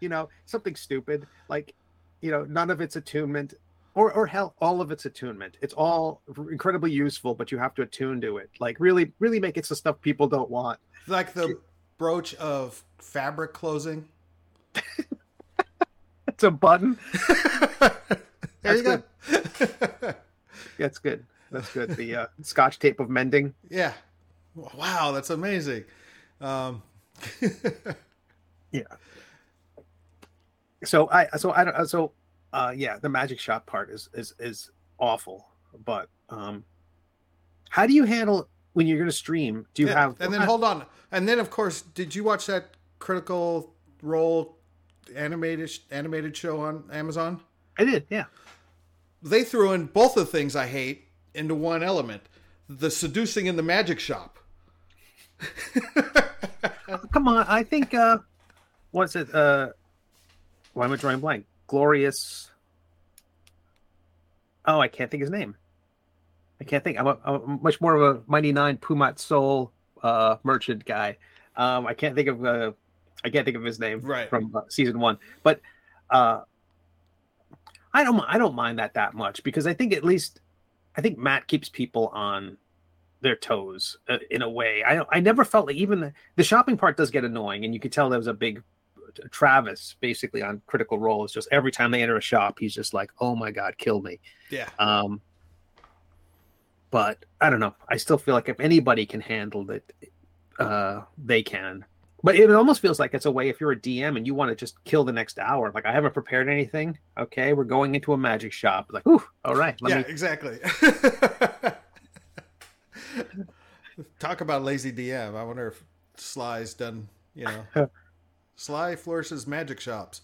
You know, something stupid like you know, none of its attunement or or hell all of its attunement. It's all incredibly useful, but you have to attune to it. Like really really make it so stuff people don't want. Like the brooch of fabric closing. It's a button. there you go. That's good. That's good. The uh, scotch tape of mending. yeah. Wow, that's amazing. Um, Yeah. So I so I don't so uh yeah the magic shop part is is is awful. But um, how do you handle when you're going to stream? Do you yeah, have and then hold on, and then of course, did you watch that Critical Role animated animated show on Amazon? I did. Yeah. They threw in both the things I hate into one element: the seducing in the magic shop. Come on. I think uh, what's it? Uh, why am I drawing blank? Glorious. Oh, I can't think his name. I can't think. I'm, a, I'm much more of a Mighty Nein Pumat Sol uh, merchant guy. Um, I can't think of. Uh, I can't think of his name Right. from uh, season one. But uh, I don't. I don't mind that that much because I think at least I think Matt keeps people on their toes uh, in a way. I I never felt like even the, the shopping part does get annoying, and you could tell there was a big Travis basically on Critical Role. It's just every time they enter a shop, he's just like, "Oh my god, kill me." Yeah. Um, but I don't know. I still feel like if anybody can handle it, uh, they can. But it almost feels like it's a way if you're a DM and you want to just kill the next hour. Like I haven't prepared anything. Okay, we're going into a magic shop. Like, ooh, all right. Let yeah, me exactly. Talk about lazy DM. I wonder if Sly's done, you know. Sly Flourish's magic shops.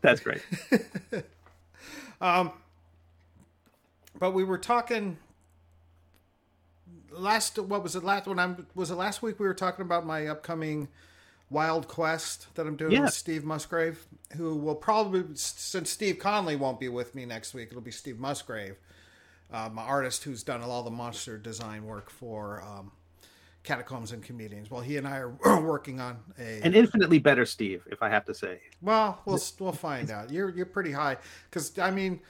That's great. Um, but we were talking last. What was it last? When I'm was it last week? We were talking about my upcoming Wild Quest that I'm doing Yeah. with Steve Musgrave, who will probably since Steve Conley won't be with me next week. It'll be Steve Musgrave, uh, my artist who's done all the monster design work for um, Catacombs and Comedians. Well, he and I are working on a An infinitely better Steve, if I have to say. well, we'll we'll find out. You're you're pretty high because I mean,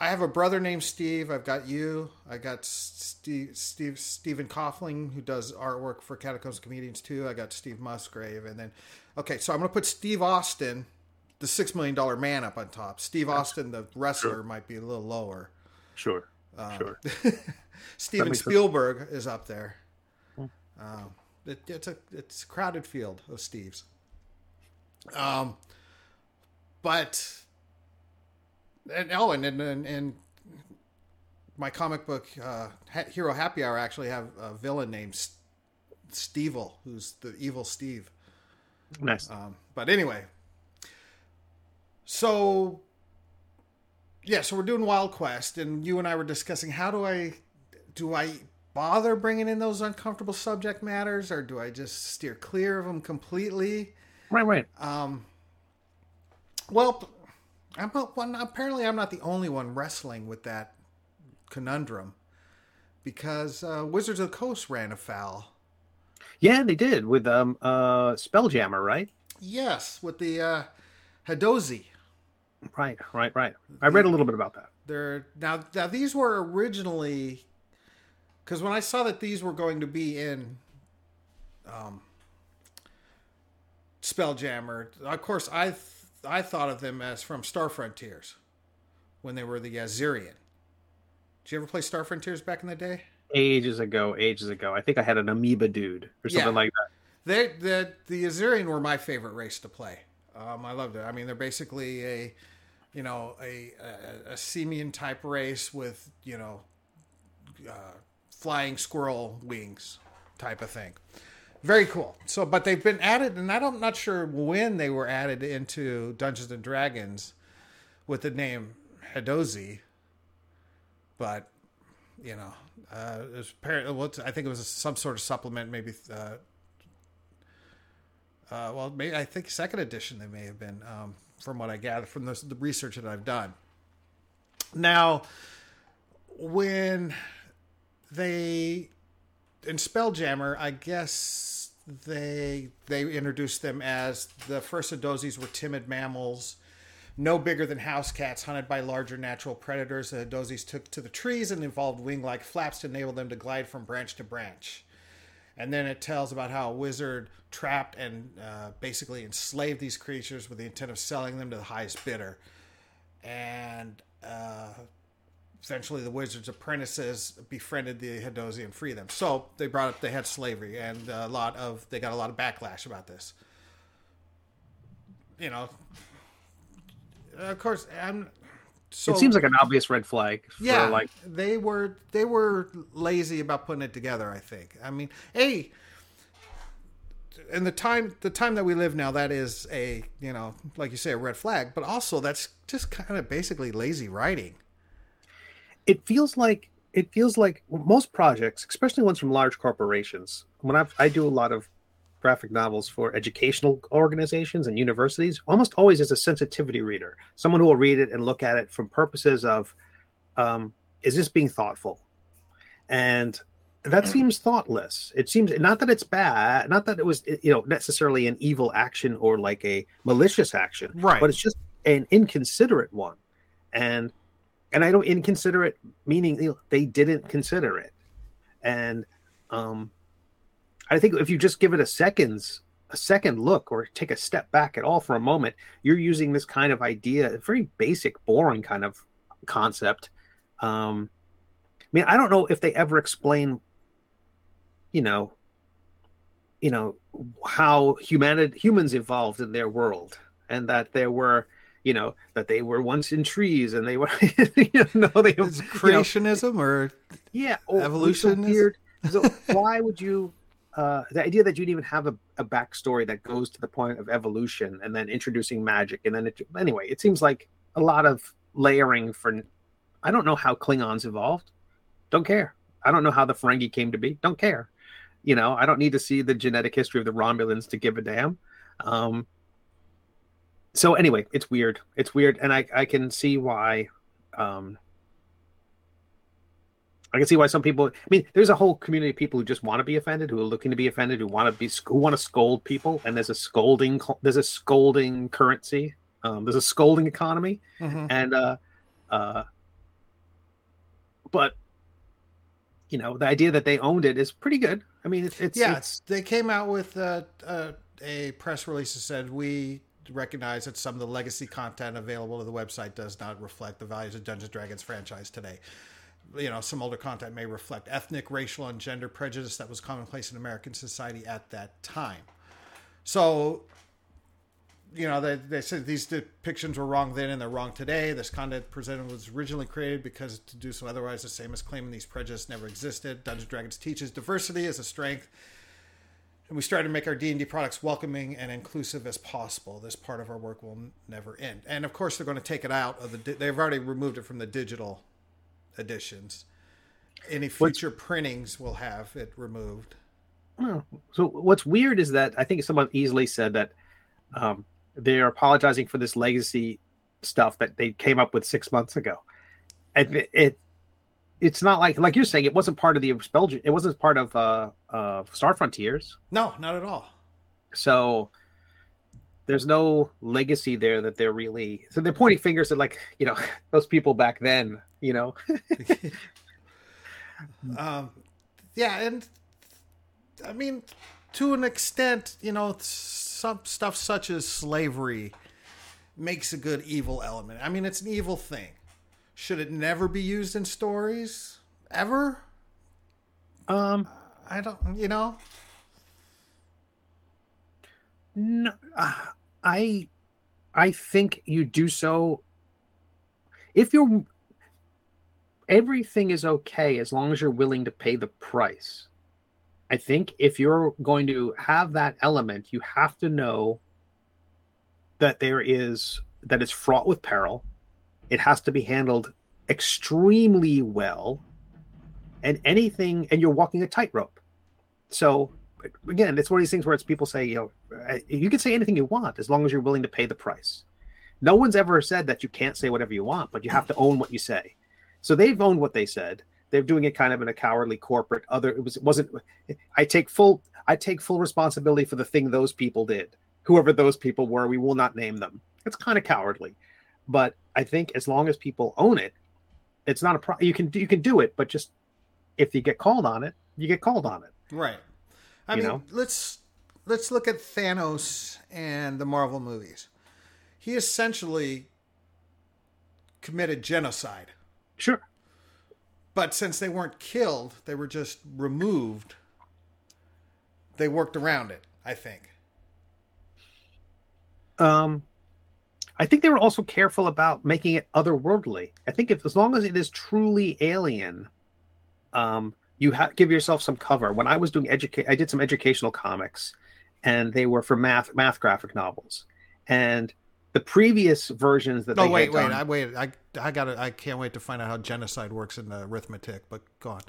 I have a brother named Steve. I've got you. I got Steve Steve Stephen Coughlin who does artwork for Catacombs and Comedians too. I got Steve Musgrave, and then okay, so I'm gonna put Steve Austin, the six million dollar man, up on top. Steve Austin, the wrestler, might be a little lower. Sure. Um, sure. Steven makes sense. Spielberg is up there. Um, it, it's a it's a crowded field of Steves. Um, but and oh, and and and, and my comic book uh, Hero Happy Hour actually have a villain named Stevel, who's the evil Steve. Nice. Um, but anyway, so yeah, so we're doing Wild Quest, and you and I were discussing how do I do I bother bringing in those uncomfortable subject matters, or do I just steer clear of them completely? right, right. Um, well, I'm not one. Apparently, I'm not the only one wrestling with that conundrum because uh, Wizards of the Coast ran afoul. Yeah, they did with um uh Spelljammer, right? Yes, with the uh, Hadozee. Right, right, right. I read a little bit about that. They're now now these were originally because when I saw that these were going to be in um, Spelljammer, of course I th- I thought of them as from Star Frontiers when they were the Yazirian. Did you ever play Star Frontiers back in the day? Ages ago, ages ago. I think I had an amoeba dude or something Yeah. like that. They the the Yazirian were my favorite race to play. Um, I loved it. I mean, they're basically a you know a a, a simian type race with you know uh, flying squirrel wings type of thing. Very cool. So, but they've been added, and I'm not sure when they were added into Dungeons and Dragons, with the name Hadozee, but you know, uh, it was apparently, I think it was some sort of supplement, maybe. Uh, uh, well, maybe I think second edition they may have been, um, from what I gather from the, the research that I've done. Now, when they in Spelljammer, I guess they they introduced them as the first Hadozees were timid mammals, no bigger than house cats, hunted by larger natural predators. The Hadozees took to the trees and evolved wing-like flaps to enable them to glide from branch to branch. And then it tells about how a wizard trapped and uh, basically enslaved these creatures with the intent of selling them to the highest bidder. And uh, essentially the wizard's apprentices befriended the Hadozee and freed them. So they brought up they had slavery and a lot of they got a lot of backlash about this. You know, of course, I'm. So, it seems like an obvious red flag. yeah, like they were they were lazy about putting it together. I think. I mean, hey, in the time the time that we live now, that is a you know, like you say, a red flag. But also, that's just kind of basically lazy writing it feels like it feels like most projects, especially ones from large corporations. When I've, I do a lot of graphic novels for educational organizations and universities, almost always is a sensitivity reader, someone who will read it and look at it from purposes of, um, is this being thoughtful? And that mm. seems thoughtless. It seems not that it's bad, not that it was you know necessarily an evil action or like a malicious action, right? But it's just an inconsiderate one, and and I don't inconsiderate meaning you know, they didn't consider it, and um, I think if you just give it a seconds a second look or take a step back at all for a moment, you're using this kind of idea, a very basic, boring kind of concept. Um, I mean, I don't know if they ever explain, you know, you know how humanity humans evolved in their world, and that there were you know that they were once in trees and they were you know they Is creationism you know, or yeah or evolution so, so why would you uh, the idea that you'd even have a, a backstory that goes to the point of evolution and then introducing magic and then it, anyway it seems like a lot of layering for i don't know how klingons evolved don't care i don't know how the ferengi came to be don't care you know i don't need to see the genetic history of the romulans to give a damn um, so anyway, it's weird. It's weird, and I I can see why. Um, I can see why some people. I mean, there's a whole community of people who just want to be offended, who are looking to be offended, who want to be who want to scold people, and there's a scolding there's a scolding currency. Um, there's a scolding economy, mm-hmm. and uh, uh, but you know, the idea that they owned it is pretty good. I mean, it's, it's yeah. It's, they came out with uh, uh, a press release that said we recognize that some of the legacy content available to the website does not reflect the values of Dungeons Dragons franchise today. You know, some older content may reflect ethnic, racial, and gender prejudice that was commonplace in American society at that time. So, you know, they, they said these depictions were wrong then and they're wrong today. This content presented was originally created because to do so otherwise, the same as claiming these prejudices never existed. Dungeons Dragons teaches diversity as a strength and we strive to make our d&d products welcoming and inclusive as possible this part of our work will never end and of course they're going to take it out of the they've already removed it from the digital editions any future what's, printings will have it removed. So what's weird is that i think someone easily said that um, they're apologizing for this legacy stuff that they came up with six months ago. And it, it it's not like like you're saying it wasn't part of the spell it wasn't part of uh uh star frontiers. No not at all. So there's no legacy there that they're really so they're pointing fingers at like you know those people back then you know um yeah and i mean to an extent you know some stuff such as slavery makes a good evil element i mean it's an evil thing should it never be used in stories ever? Um, I don't. You know. No, uh, I, I think you do so. If you're, everything is okay as long as you're willing to pay the price. I think if you're going to have that element, you have to know that there is that it's fraught with peril It has to be handled extremely well, and anything, and you're walking a tightrope. So again, it's one of these things where it's people say, you know, uh, you can say anything you want as long as you're willing to pay the price. No one's ever said that you can't say whatever you want, but you have to mm. own what you say. So they've owned what they said. They're doing it kind of in a cowardly corporate other it was it wasn't I take full I take full responsibility for the thing those people did. Whoever those people were, we will not name them. It's kind of cowardly. But I think as long as people own it, it's not a pro you can you can do it, but just if you get called on it, you get called on it. Right. I you mean, know? let's let's look at Thanos and the Marvel movies. He essentially committed genocide. Sure. But since they weren't killed, they were just removed. They worked around it, I think. Um I think they were also careful about making it otherworldly. I think if as long as it is truly alien, um, you have give yourself some cover. When I was doing educate, I did some educational comics, and they were for math math graphic novels. And the previous versions that oh wait wait done, I wait I I got I can't wait to find out how genocide works in the arithmetic. But go on.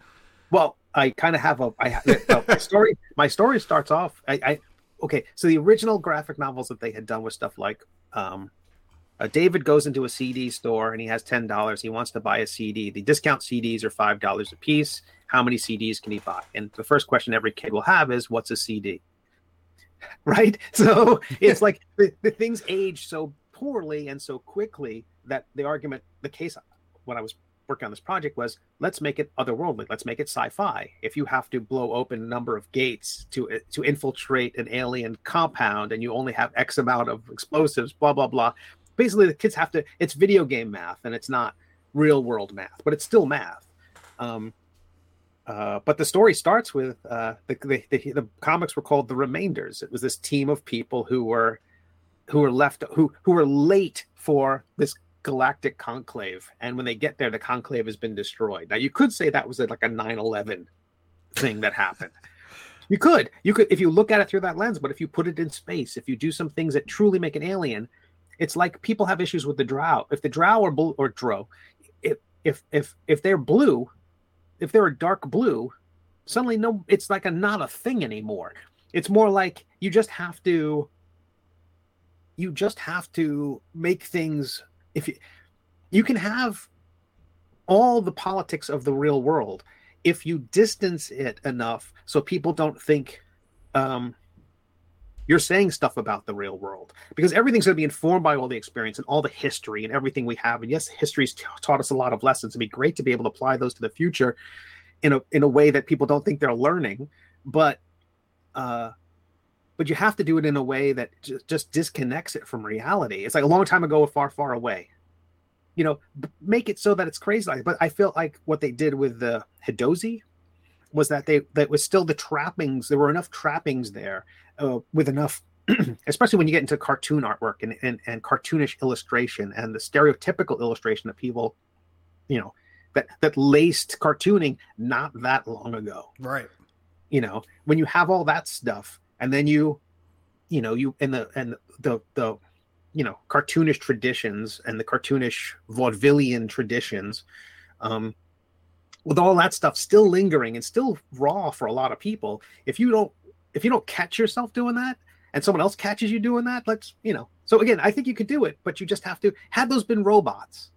Well, I kind of have a I my story. My story starts off. I, I okay. So the original graphic novels that they had done was stuff like um, uh, David goes into a CD store and he has ten dollars. He wants to buy a CD. The discount CDs are five dollars a piece how many CDs can he buy? And the first question every kid will have is, what's a CD? Right? So it's like the, the things age so poorly and so quickly that the argument, the case when I was working on this project was let's make it otherworldly let's make it sci-fi if you have to blow open a number of gates to to infiltrate an alien compound and you only have x amount of explosives blah blah blah basically the kids have to it's video game math and it's not real world math but it's still math um, uh, but the story starts with uh, the, the, the, the comics were called the Remainders. It was this team of people who were who were left who who were late for this galactic conclave, and when they get there, the conclave has been destroyed. Now you could say that was like a 9-11 thing that happened. You could, you could, if you look at it through that lens. But if you put it in space, if you do some things that truly make an alien, it's like people have issues with the Drow. If the Drow or blue or Dro, if if if if they're blue, if they're a dark blue, suddenly no, it's like a not a thing anymore. It's more like you just have to you just have to make things if you you can have all the politics of the real world if you distance it enough so people don't think um, you're saying stuff about the real world because everything's going to be informed by all the experience and all the history and everything we have. And yes, history's t- taught us a lot of lessons. It'd be great to be able to apply those to the future in a in a way that people don't think they're learning, but uh, but you have to do it in a way that j- just disconnects it from reality. It's like a long time ago, far, far away. You know, make it so that it's crazy. But I feel like what they did with the Hadozee was that they that was still the trappings. There were enough trappings there uh, with enough, especially when you get into cartoon artwork and, and and cartoonish illustration and the stereotypical illustration that people, you know, that that laced cartooning not that long ago. Right. You know, when you have all that stuff, and then you, you know, you and the and the the you know cartoonish traditions and the cartoonish vaudevillian traditions um with all that stuff still lingering and still raw for a lot of people if you don't if you don't catch yourself doing that and someone else catches you doing that let's you know. So again i think you could do it but you just have to had those been robots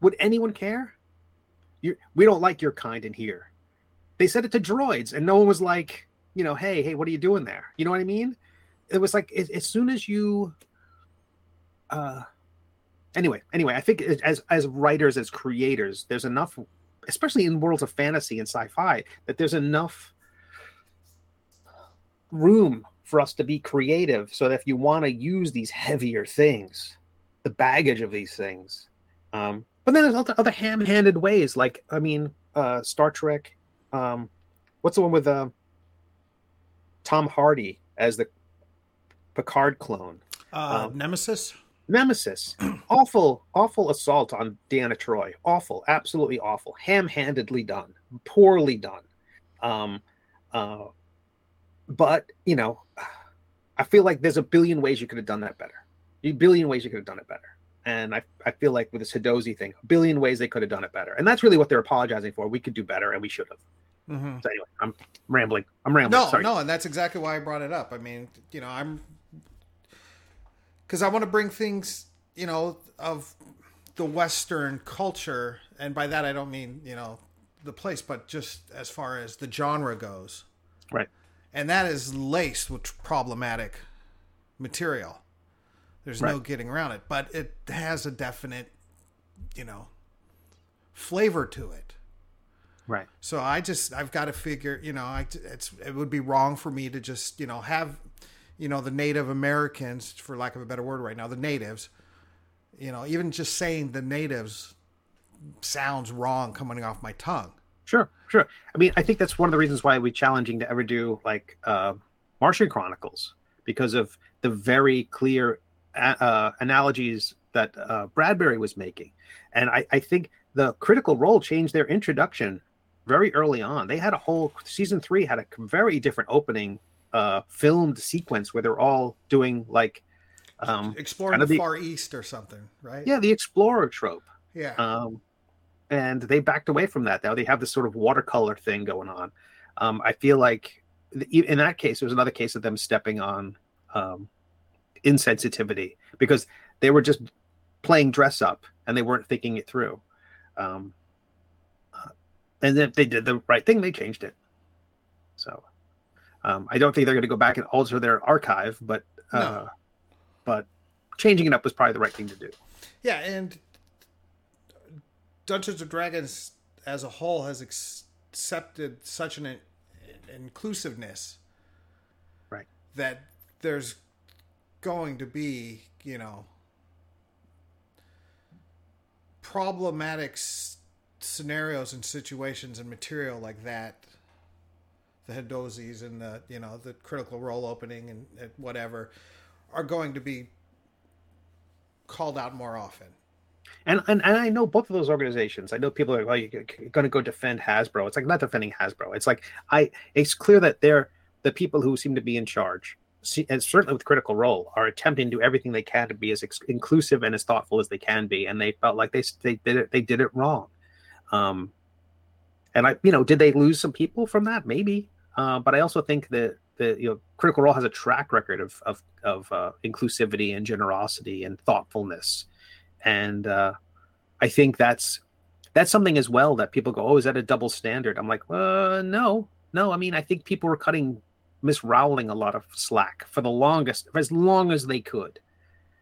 would anyone care? You we don't like your kind in here. They said it to droids and no one was like you know hey hey what are you doing there? You know what i mean? It was like as soon as you uh anyway anyway i think as as writers as creators there's enough especially in worlds of fantasy and sci-fi, that there's enough room for us to be creative so that if you want to use these heavier things, the baggage of these things. Um, but then there's other, other ham-handed ways, like I mean, uh, Star Trek. Um, what's the one with uh, Tom Hardy as the Picard clone? Uh, um, Nemesis. Nemesis, awful, awful assault on Deanna Troi. Awful, absolutely awful. Ham-handedly done, poorly done. Um, uh, but you know, I feel like there's a billion ways you could have done that better. A billion ways you could have done it better. And I, I feel like with this Hadozee thing, a billion ways they could have done it better. And that's really what they're apologizing for. We could do better and we should have. Mm-hmm. So anyway, I'm rambling. I'm rambling. No, Sorry. no, and that's exactly why I brought it up. I mean, you know, I'm because I want to bring things, you know, of the Western culture, and by that I don't mean you know the place, but just as far as the genre goes, Right. And that is laced with problematic material. There's no getting around it, but it has a definite, you know, flavor to it. Right. So I just I've got to figure, you know, I it's it would be wrong for me to just you know have, you know, the Native Americans, for lack of a better word, right now, the natives, you know, even just saying the natives sounds wrong coming off my tongue. Sure, sure. I mean, I think that's one of the reasons why we challenging to ever do like uh, Martian Chronicles because of the very clear a- uh, analogies that uh, Bradbury was making, and I, I think the Critical Role changed their introduction very early on. They had a whole season three had a very different opening uh, filmed sequence where they're all doing like, um, Exploring Kind the the- Far East or something, right? yeah, the explorer trope. Yeah. um, and they backed away from that. Now they have this sort of watercolor thing going on. Um, I feel like in that case, it was another case of them stepping on um, insensitivity because they were just playing dress up and they weren't thinking it through. Um, uh, and if they did the right thing, they changed it. So um, I don't think they're going to go back and alter their archive, but uh, No. but changing it up was probably the right thing to do. Yeah, and Dungeons and Dragons as a whole has accepted such an in- inclusiveness, Right. That there's going to be, you know, problematic s- scenarios and situations and material like that. The Hadozees and the, you know, the critical role opening and, and whatever are going to be called out more often. And, and and I know both of those organizations. I know people are like, "Oh, you're going to go defend Hasbro." It's like not defending Hasbro. It's like I. It's clear that they're the people who seem to be in charge, and certainly with Critical Role, are attempting to do everything they can to be as inclusive and as thoughtful as they can be. And they felt like they they did it. They did it wrong. Um, and I, you know, did they lose some people from that? Maybe. Uh, but I also think that the you know Critical Role has a track record of of of uh, inclusivity and generosity and thoughtfulness and uh, I think that's that's something as well that people go, "Oh, is that a double standard?" I'm like, "Uh, no, no. I mean, I think people were cutting Miss Rowling a lot of slack for the longest, for as long as they could,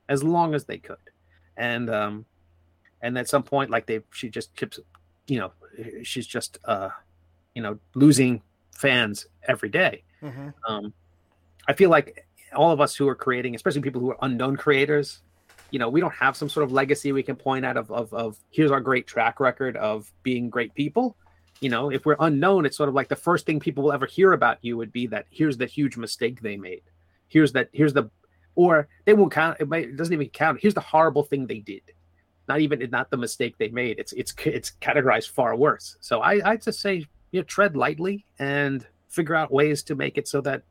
as long as they could, and um, and at some point, like they, she just keeps, you know, she's just, uh, you know, losing fans every day. Mm-hmm. Um, I feel like all of us who are creating, especially people who are unknown creators, you know, we don't have some sort of legacy we can point at of, of, of here's our great track record of being great people. You know, if we're unknown, it's sort of like the first thing people will ever hear about you would be that here's the huge mistake they made. Here's that, here's the, or they won't count. It, might, it doesn't even count. Here's the horrible thing they did. Not even, not the mistake they made. It's, it's, it's categorized far worse. So I, I just say, you know, tread lightly and figure out ways to make it so that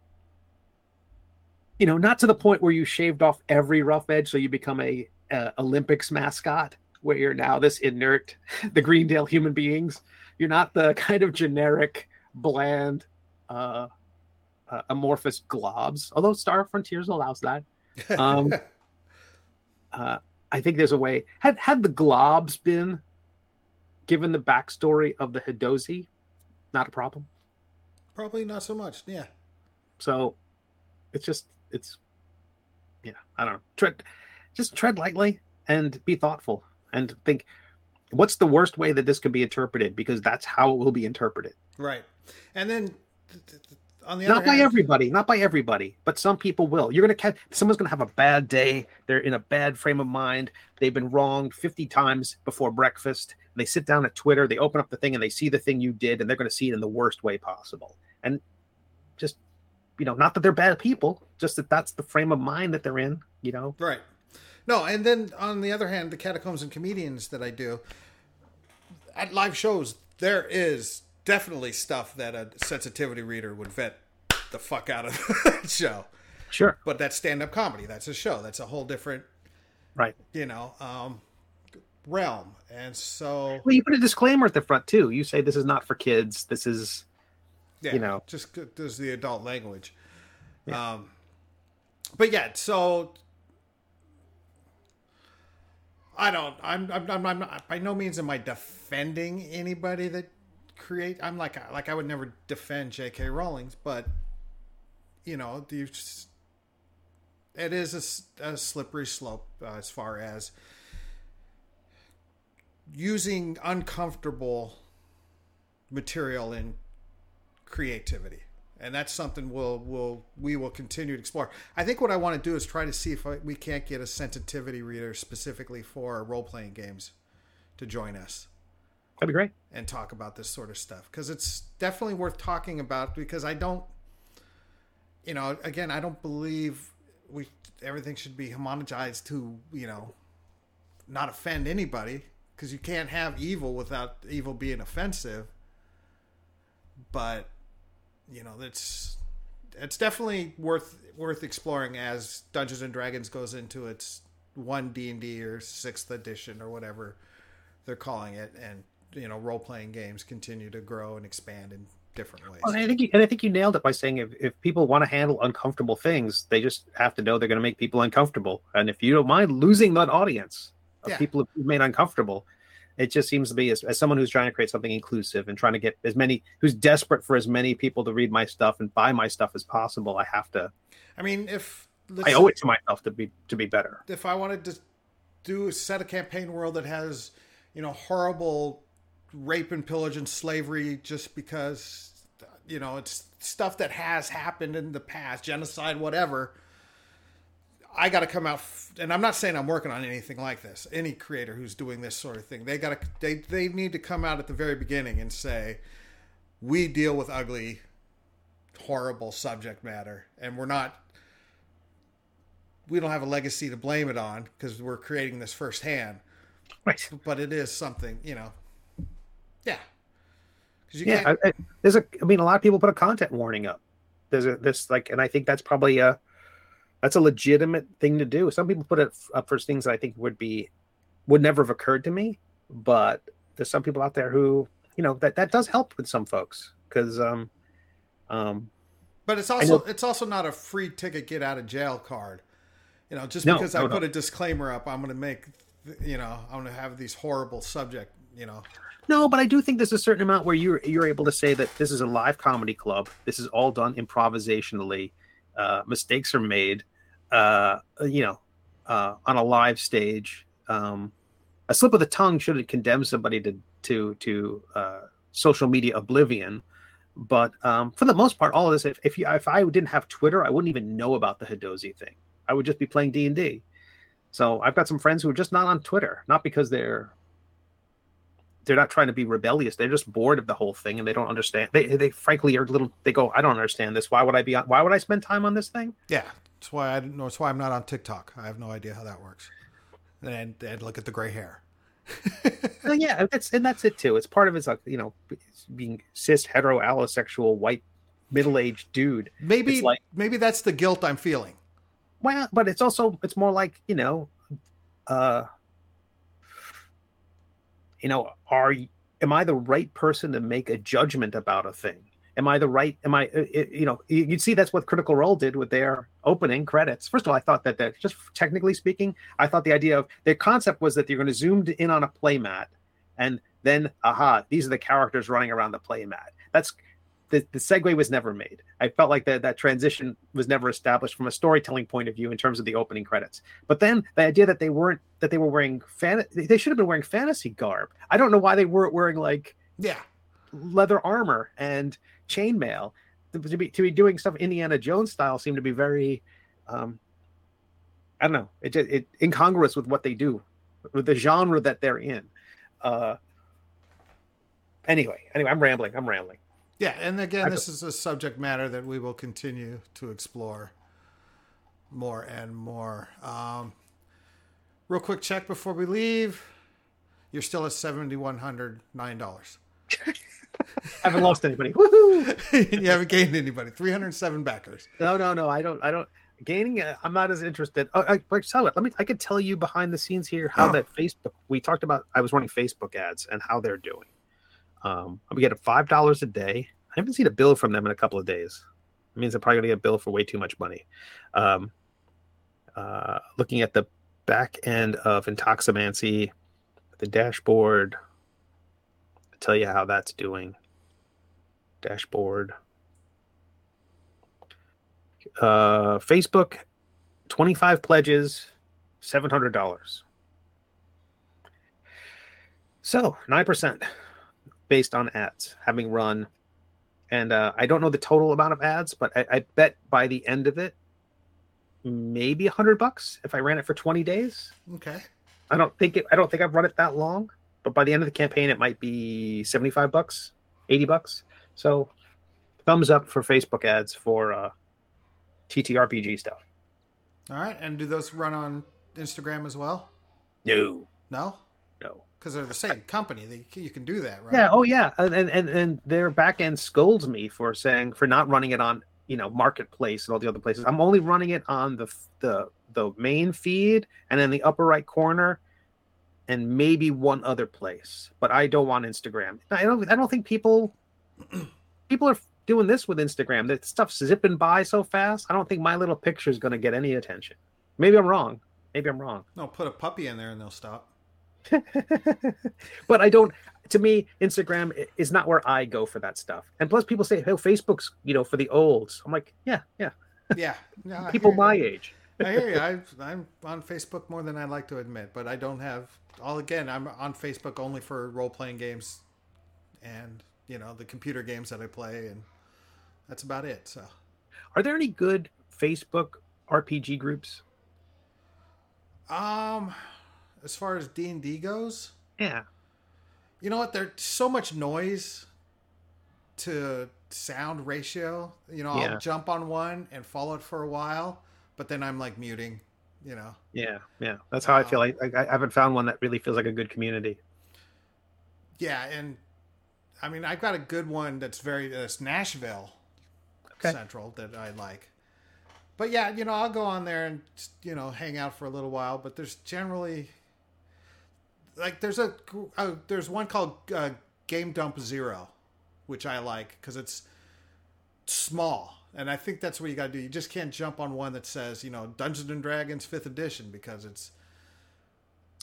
you know, not to the point where you shaved off every rough edge so you become a uh, Olympics mascot where you're now this inert, the Greendale human beings. You're not the kind of generic, bland, uh, uh, amorphous globs. Although Star Frontiers allows that. Um, uh, I think there's a way. Had had the globs been given the backstory of the Hadozee, not a problem. Probably not so much. Yeah. So it's just it's yeah, I don't know. Tread just tread lightly and be thoughtful and think what's the worst way that this could be interpreted because that's how it will be interpreted. Right. And then th- th- th- on the Not other by hand, everybody, not by everybody, but some people will. You're gonna catch someone's gonna have a bad day. They're in a bad frame of mind. They've been wronged 50 times before breakfast. They sit down at Twitter, they open up the thing and they see the thing you did, and they're gonna see it in the worst way possible. And just you know, not that they're bad people, just that that's the frame of mind that they're in. You know, Right. No, and then on the other hand, the catacombs and comedians that I do at live shows, there is definitely stuff that a sensitivity reader would vet the fuck out of the show. sure, But that's stand up comedy. That's a show. That's a whole different Right. You know, um, realm, and so Well, you put a disclaimer at the front too. You say this is not for kids. This is yeah, you know. just there's the adult language. Yeah. Um, but yeah, so I don't. I'm. I'm. I'm, I'm not, by no means am I defending anybody that create. I'm like like I would never defend J.K. Rowling's, but you know, you just, it is a slippery slope uh, as far as using uncomfortable material in creativity and that's something we'll we'll we will continue to explore i think what i want to do is try to see if I, we can't get a sensitivity reader specifically for role-playing games to join us That'd be great. and talk about this sort of stuff because it's definitely worth talking about because I don't, you know, again, I don't believe we everything should be homogenized to you know not offend anybody because you can't have evil without evil being offensive. But you know, it's it's definitely worth worth exploring as Dungeons and Dragons goes into its one D and D or sixth edition or whatever they're calling it, and you know, role playing games continue to grow and expand in different ways. Well, I think you, and I think you nailed it by saying if, if people want to handle uncomfortable things, they just have to know they're going to make people uncomfortable. And if you don't mind losing that audience of Yeah. people who've made uncomfortable, it just seems to be as, as someone who's trying to create something inclusive and trying to get as many who's desperate for as many people to read my stuff and buy my stuff as possible. I have to. I mean, if I owe it to myself to be to be better. if I wanted to do a set a campaign world that has, you know, horrible rape and pillage and slavery just because, you know, it's stuff that has happened in the past, genocide, whatever. I got to come out, f- and I'm not saying I'm working on anything like this. Any creator who's doing this sort of thing, they got to they they need to come out at the very beginning and say, we deal with ugly, horrible subject matter, and we're not we don't have a legacy to blame it on because we're creating this firsthand. Right. But it is something, you know. Yeah. Yeah, can't- I, I, there's a. I mean, a lot of people put a content warning up. There's a this like, and I think that's probably a that's a legitimate thing to do. Some people put it up for things that I think would be would never have occurred to me, but there's some people out there who you know that that does help with some folks because um um but it's also know- it's also not a free ticket get out of jail card. You know, just No, because I no, put a disclaimer up, I'm going to make, you know, I'm going to have these horrible subject, you know. No, but I do think there's a certain amount where you're you're able to say that this is a live comedy club. This is all done improvisationally. Uh, mistakes are made, uh, you know, uh, on a live stage. Um, a slip of the tongue shouldn't condemn somebody to to to uh, social media oblivion. But um, for the most part, all of this, if if, if I didn't have Twitter, I wouldn't even know about the Hadozee thing. I would just be playing D and D. So I've got some friends who are just not on Twitter, not because they're they're not trying to be rebellious. They're just bored of the whole thing and they don't understand. They they frankly are little. They go, I don't understand this. Why would I be on? Why would I spend time on this thing? Yeah. That's why I know. That's why I'm not on TikTok. I have no idea how that works. And, and look at the gray hair. Well, yeah, that's and that's it too. It's part of it's like you know being cis hetero allosexual white middle aged dude. Maybe, It's like- maybe that's the guilt I'm feeling. Well, but it's also it's more like you know, uh, you know, are am I the right person to make a judgment about a thing? Am I the right? Am I? uh, uh, You know, you- you'd see that's what Critical Role did with their opening credits. First of all, I thought that that just technically speaking, I thought the idea of their concept was that you're going to zoom in on a playmat, and then aha, these are the characters running around the playmat. That's the, the segue was never made. I felt like that that transition was never established from a storytelling point of view in terms of the opening credits. But then the idea that they weren't that they were wearing fan they should have been wearing fantasy garb. I don't know why they weren't wearing like Yeah. leather armor and chainmail. To to be to be doing stuff Indiana Jones style seemed to be very um I don't know. It just it incongruous with what they do, with the genre that they're in. Uh anyway, anyway, I'm rambling. I'm rambling. Yeah, and again, I this is a subject matter that we will continue to explore more and more. Um, real quick check before we leave. You're still at seventy one hundred nine dollars. I haven't lost anybody. Woohoo! you haven't gained anybody. Three hundred seven backers. No, no, no. I don't. I don't. gaining. Uh, I'm not as interested. Oh, I, it. Let me. I could tell you behind the scenes here how Oh. that Facebook. We talked about. I was running Facebook ads and how they're doing. Um, I'm getting five dollars a day. I haven't seen a bill from them in a couple of days. It means I'm probably gonna get a bill for way too much money. Um, uh, looking at the back end of Intoximancy, the dashboard. I'll tell you how that's doing. Dashboard. Uh, Facebook, 25 pledges, $700. So 9% based on ads having run. And uh, I don't know the total amount of ads, but I, I bet by the end of it, maybe a hundred bucks if I ran it for 20 days. Okay. I don't think it, I don't think I've run it that long, but by the end of the campaign, it might be 75 bucks, 80 bucks. So thumbs up for Facebook ads for uh, TTRPG stuff. All right. And do those run on Instagram as well? No, No, no. because they're the same company. They, you can do that, right? Yeah. Oh, yeah. And and and, and their back end scolds me for saying for not running it on you know marketplace and all the other places. I'm only running it on the the the main feed and in the upper right corner, and maybe one other place. But I don't want Instagram. I don't. I don't think people people are doing this with Instagram. That stuff's zipping by so fast. I don't think my little picture is going to get any attention. Maybe I'm wrong. Maybe I'm wrong. No, put a puppy in there and they'll stop. but I don't. To me, Instagram is not where I go for that stuff. And plus, people say, "Oh, Facebook's you know for the olds." I'm like, yeah, yeah. Yeah. No, People my you. age. I hear you. I, I'm on Facebook more than I like to admit, but I don't have all. Again, I'm on Facebook only for role playing games, and you know the computer games that I play, and that's about it. So Are there any good Facebook RPG groups? Um, as far as D and D goes, Yeah, you know what? There's so much noise to sound ratio. You know, Yeah. I'll jump on one and follow it for a while, but then I'm like muting. You know, yeah, yeah. That's how I feel. I, I haven't found one that really feels like a good community. yeah, and I mean, I've got a good one that's very that's Nashville Okay. Central that I like. But yeah, you know, I'll go on there and you know hang out for a little while. But there's generally like there's a uh, there's one called uh, Game Dump Zero, which I like because it's small, and I think that's what you got to do. You just can't jump on one that says you know Dungeons and Dragons Fifth Edition because it's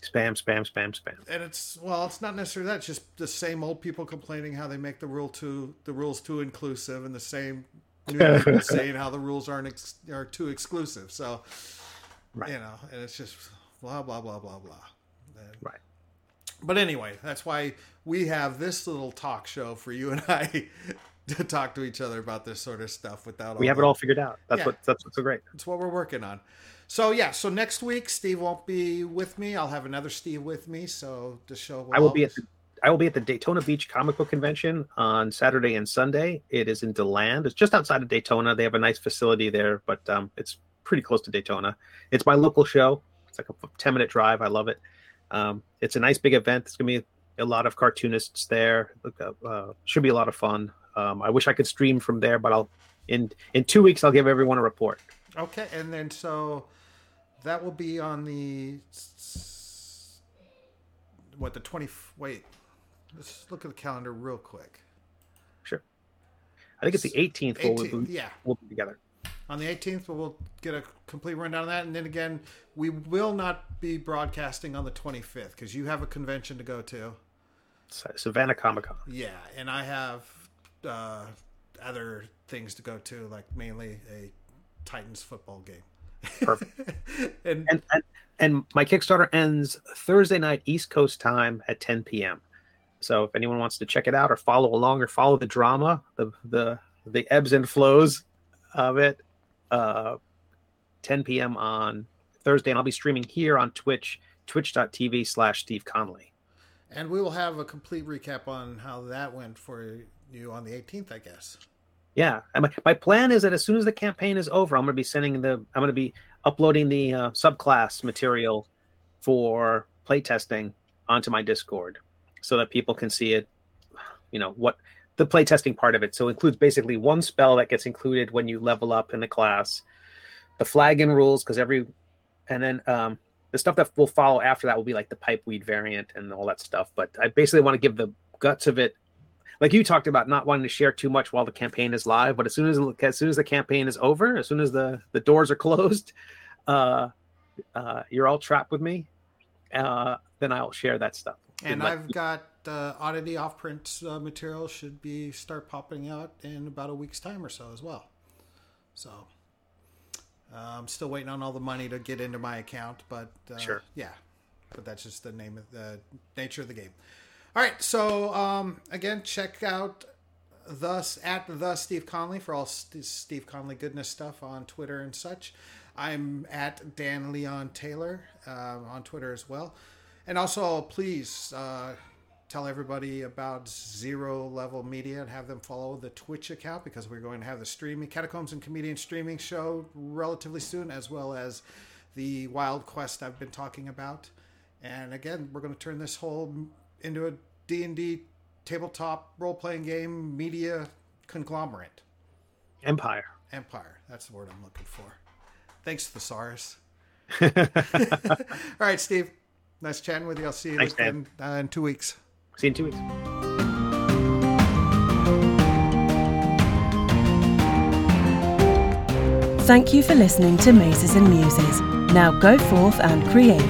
Spam, spam, spam, spam. and it's well, it's not necessarily that. It's just the same old people complaining how they make the rule too the rules too inclusive, and the same new people saying how the rules aren't ex, are too exclusive. So, Right. you know, and it's just blah blah blah blah blah. And- Right. But anyway, that's why we have this little talk show for you and I to talk to each other about this sort of stuff without We have it all figured out. That's Yeah. what. That's what's so great. it's what we're working on. So yeah, so next week Steve won't be with me. I'll have another Steve with me. So the show will I will be at the, I will be at the Daytona Beach Comic Book Convention on Saturday and Sunday. It is in Deland. It's just outside of Daytona. They have a nice facility there, but um, it's pretty close to Daytona. It's my local show. It's like a 10 minute drive. I love it. Um, it's a nice big event. It's going to be a lot of cartoonists there. Uh, uh, should be a lot of fun. Um, I wish I could stream from there, but I'll in in two weeks I'll give everyone a report. Okay, and then so that will be on the what the twenty. Wait, let's look at the calendar real quick. Sure. I think it's the 18th. We'll, 18th, we'll, yeah. we'll be together. On the 18th, we'll get a complete rundown of that, and then again, we will not be broadcasting on the 25th because you have a convention to go to. Savannah Comic Con. Yeah, and I have uh, other things to go to, like mainly a Titans football game. Perfect. and and, and and my Kickstarter ends Thursday night East Coast time at 10 p.m. So if anyone wants to check it out or follow along or follow the drama, the the the ebbs and flows of it, uh, 10 p.m. on Thursday, and I'll be streaming here on Twitch, twitch.tv slash Steve Conley. And we will have a complete recap on how that went for you on the 18th, I guess. Yeah, and my, my plan is that as soon as the campaign is over, I'm going to be sending the I'm going to be uploading the uh, subclass material for playtesting onto my Discord, so that people can see it. You know what the playtesting part of it. So it includes basically one spell that gets included when you level up in the class, the flagon rules because every, and then um, the stuff that will follow after that will be like the pipeweed variant and all that stuff. But I basically want to give the guts of it, like you talked about, not wanting to share too much while the campaign is live. But as soon as as soon as the campaign is over, as soon as the the doors are closed, uh, uh, you're all trapped with me. Uh, then I'll share that stuff. And I've got uh, oddity off print uh, material should be start popping out in about a week's time or so as well. So uh, I'm still waiting on all the money to get into my account, but uh, Sure. yeah, but that's just the name of the nature of the game. All right, so um, again, check out thus at the Steve Conley for all St- Steve Conley goodness stuff on Twitter and such. I'm at Dan Leon Taylor um, on Twitter as well, and also please uh, tell everybody about Zero Level Media and have them follow the Twitch account because we're going to have the streaming Catacombs and Comedian streaming show relatively soon, as well as the Wild Quest I've been talking about. And again, we're going to turn this whole into a D&D tabletop role-playing game media conglomerate. Empire. Empire. That's the word I'm looking for. Thanks, thesaurus. All right, Steve. Nice chatting with you. I'll see you Thanks, in, uh, in two weeks. See you in two weeks. Thank you for listening to Mazes and Muses. Now go forth and create.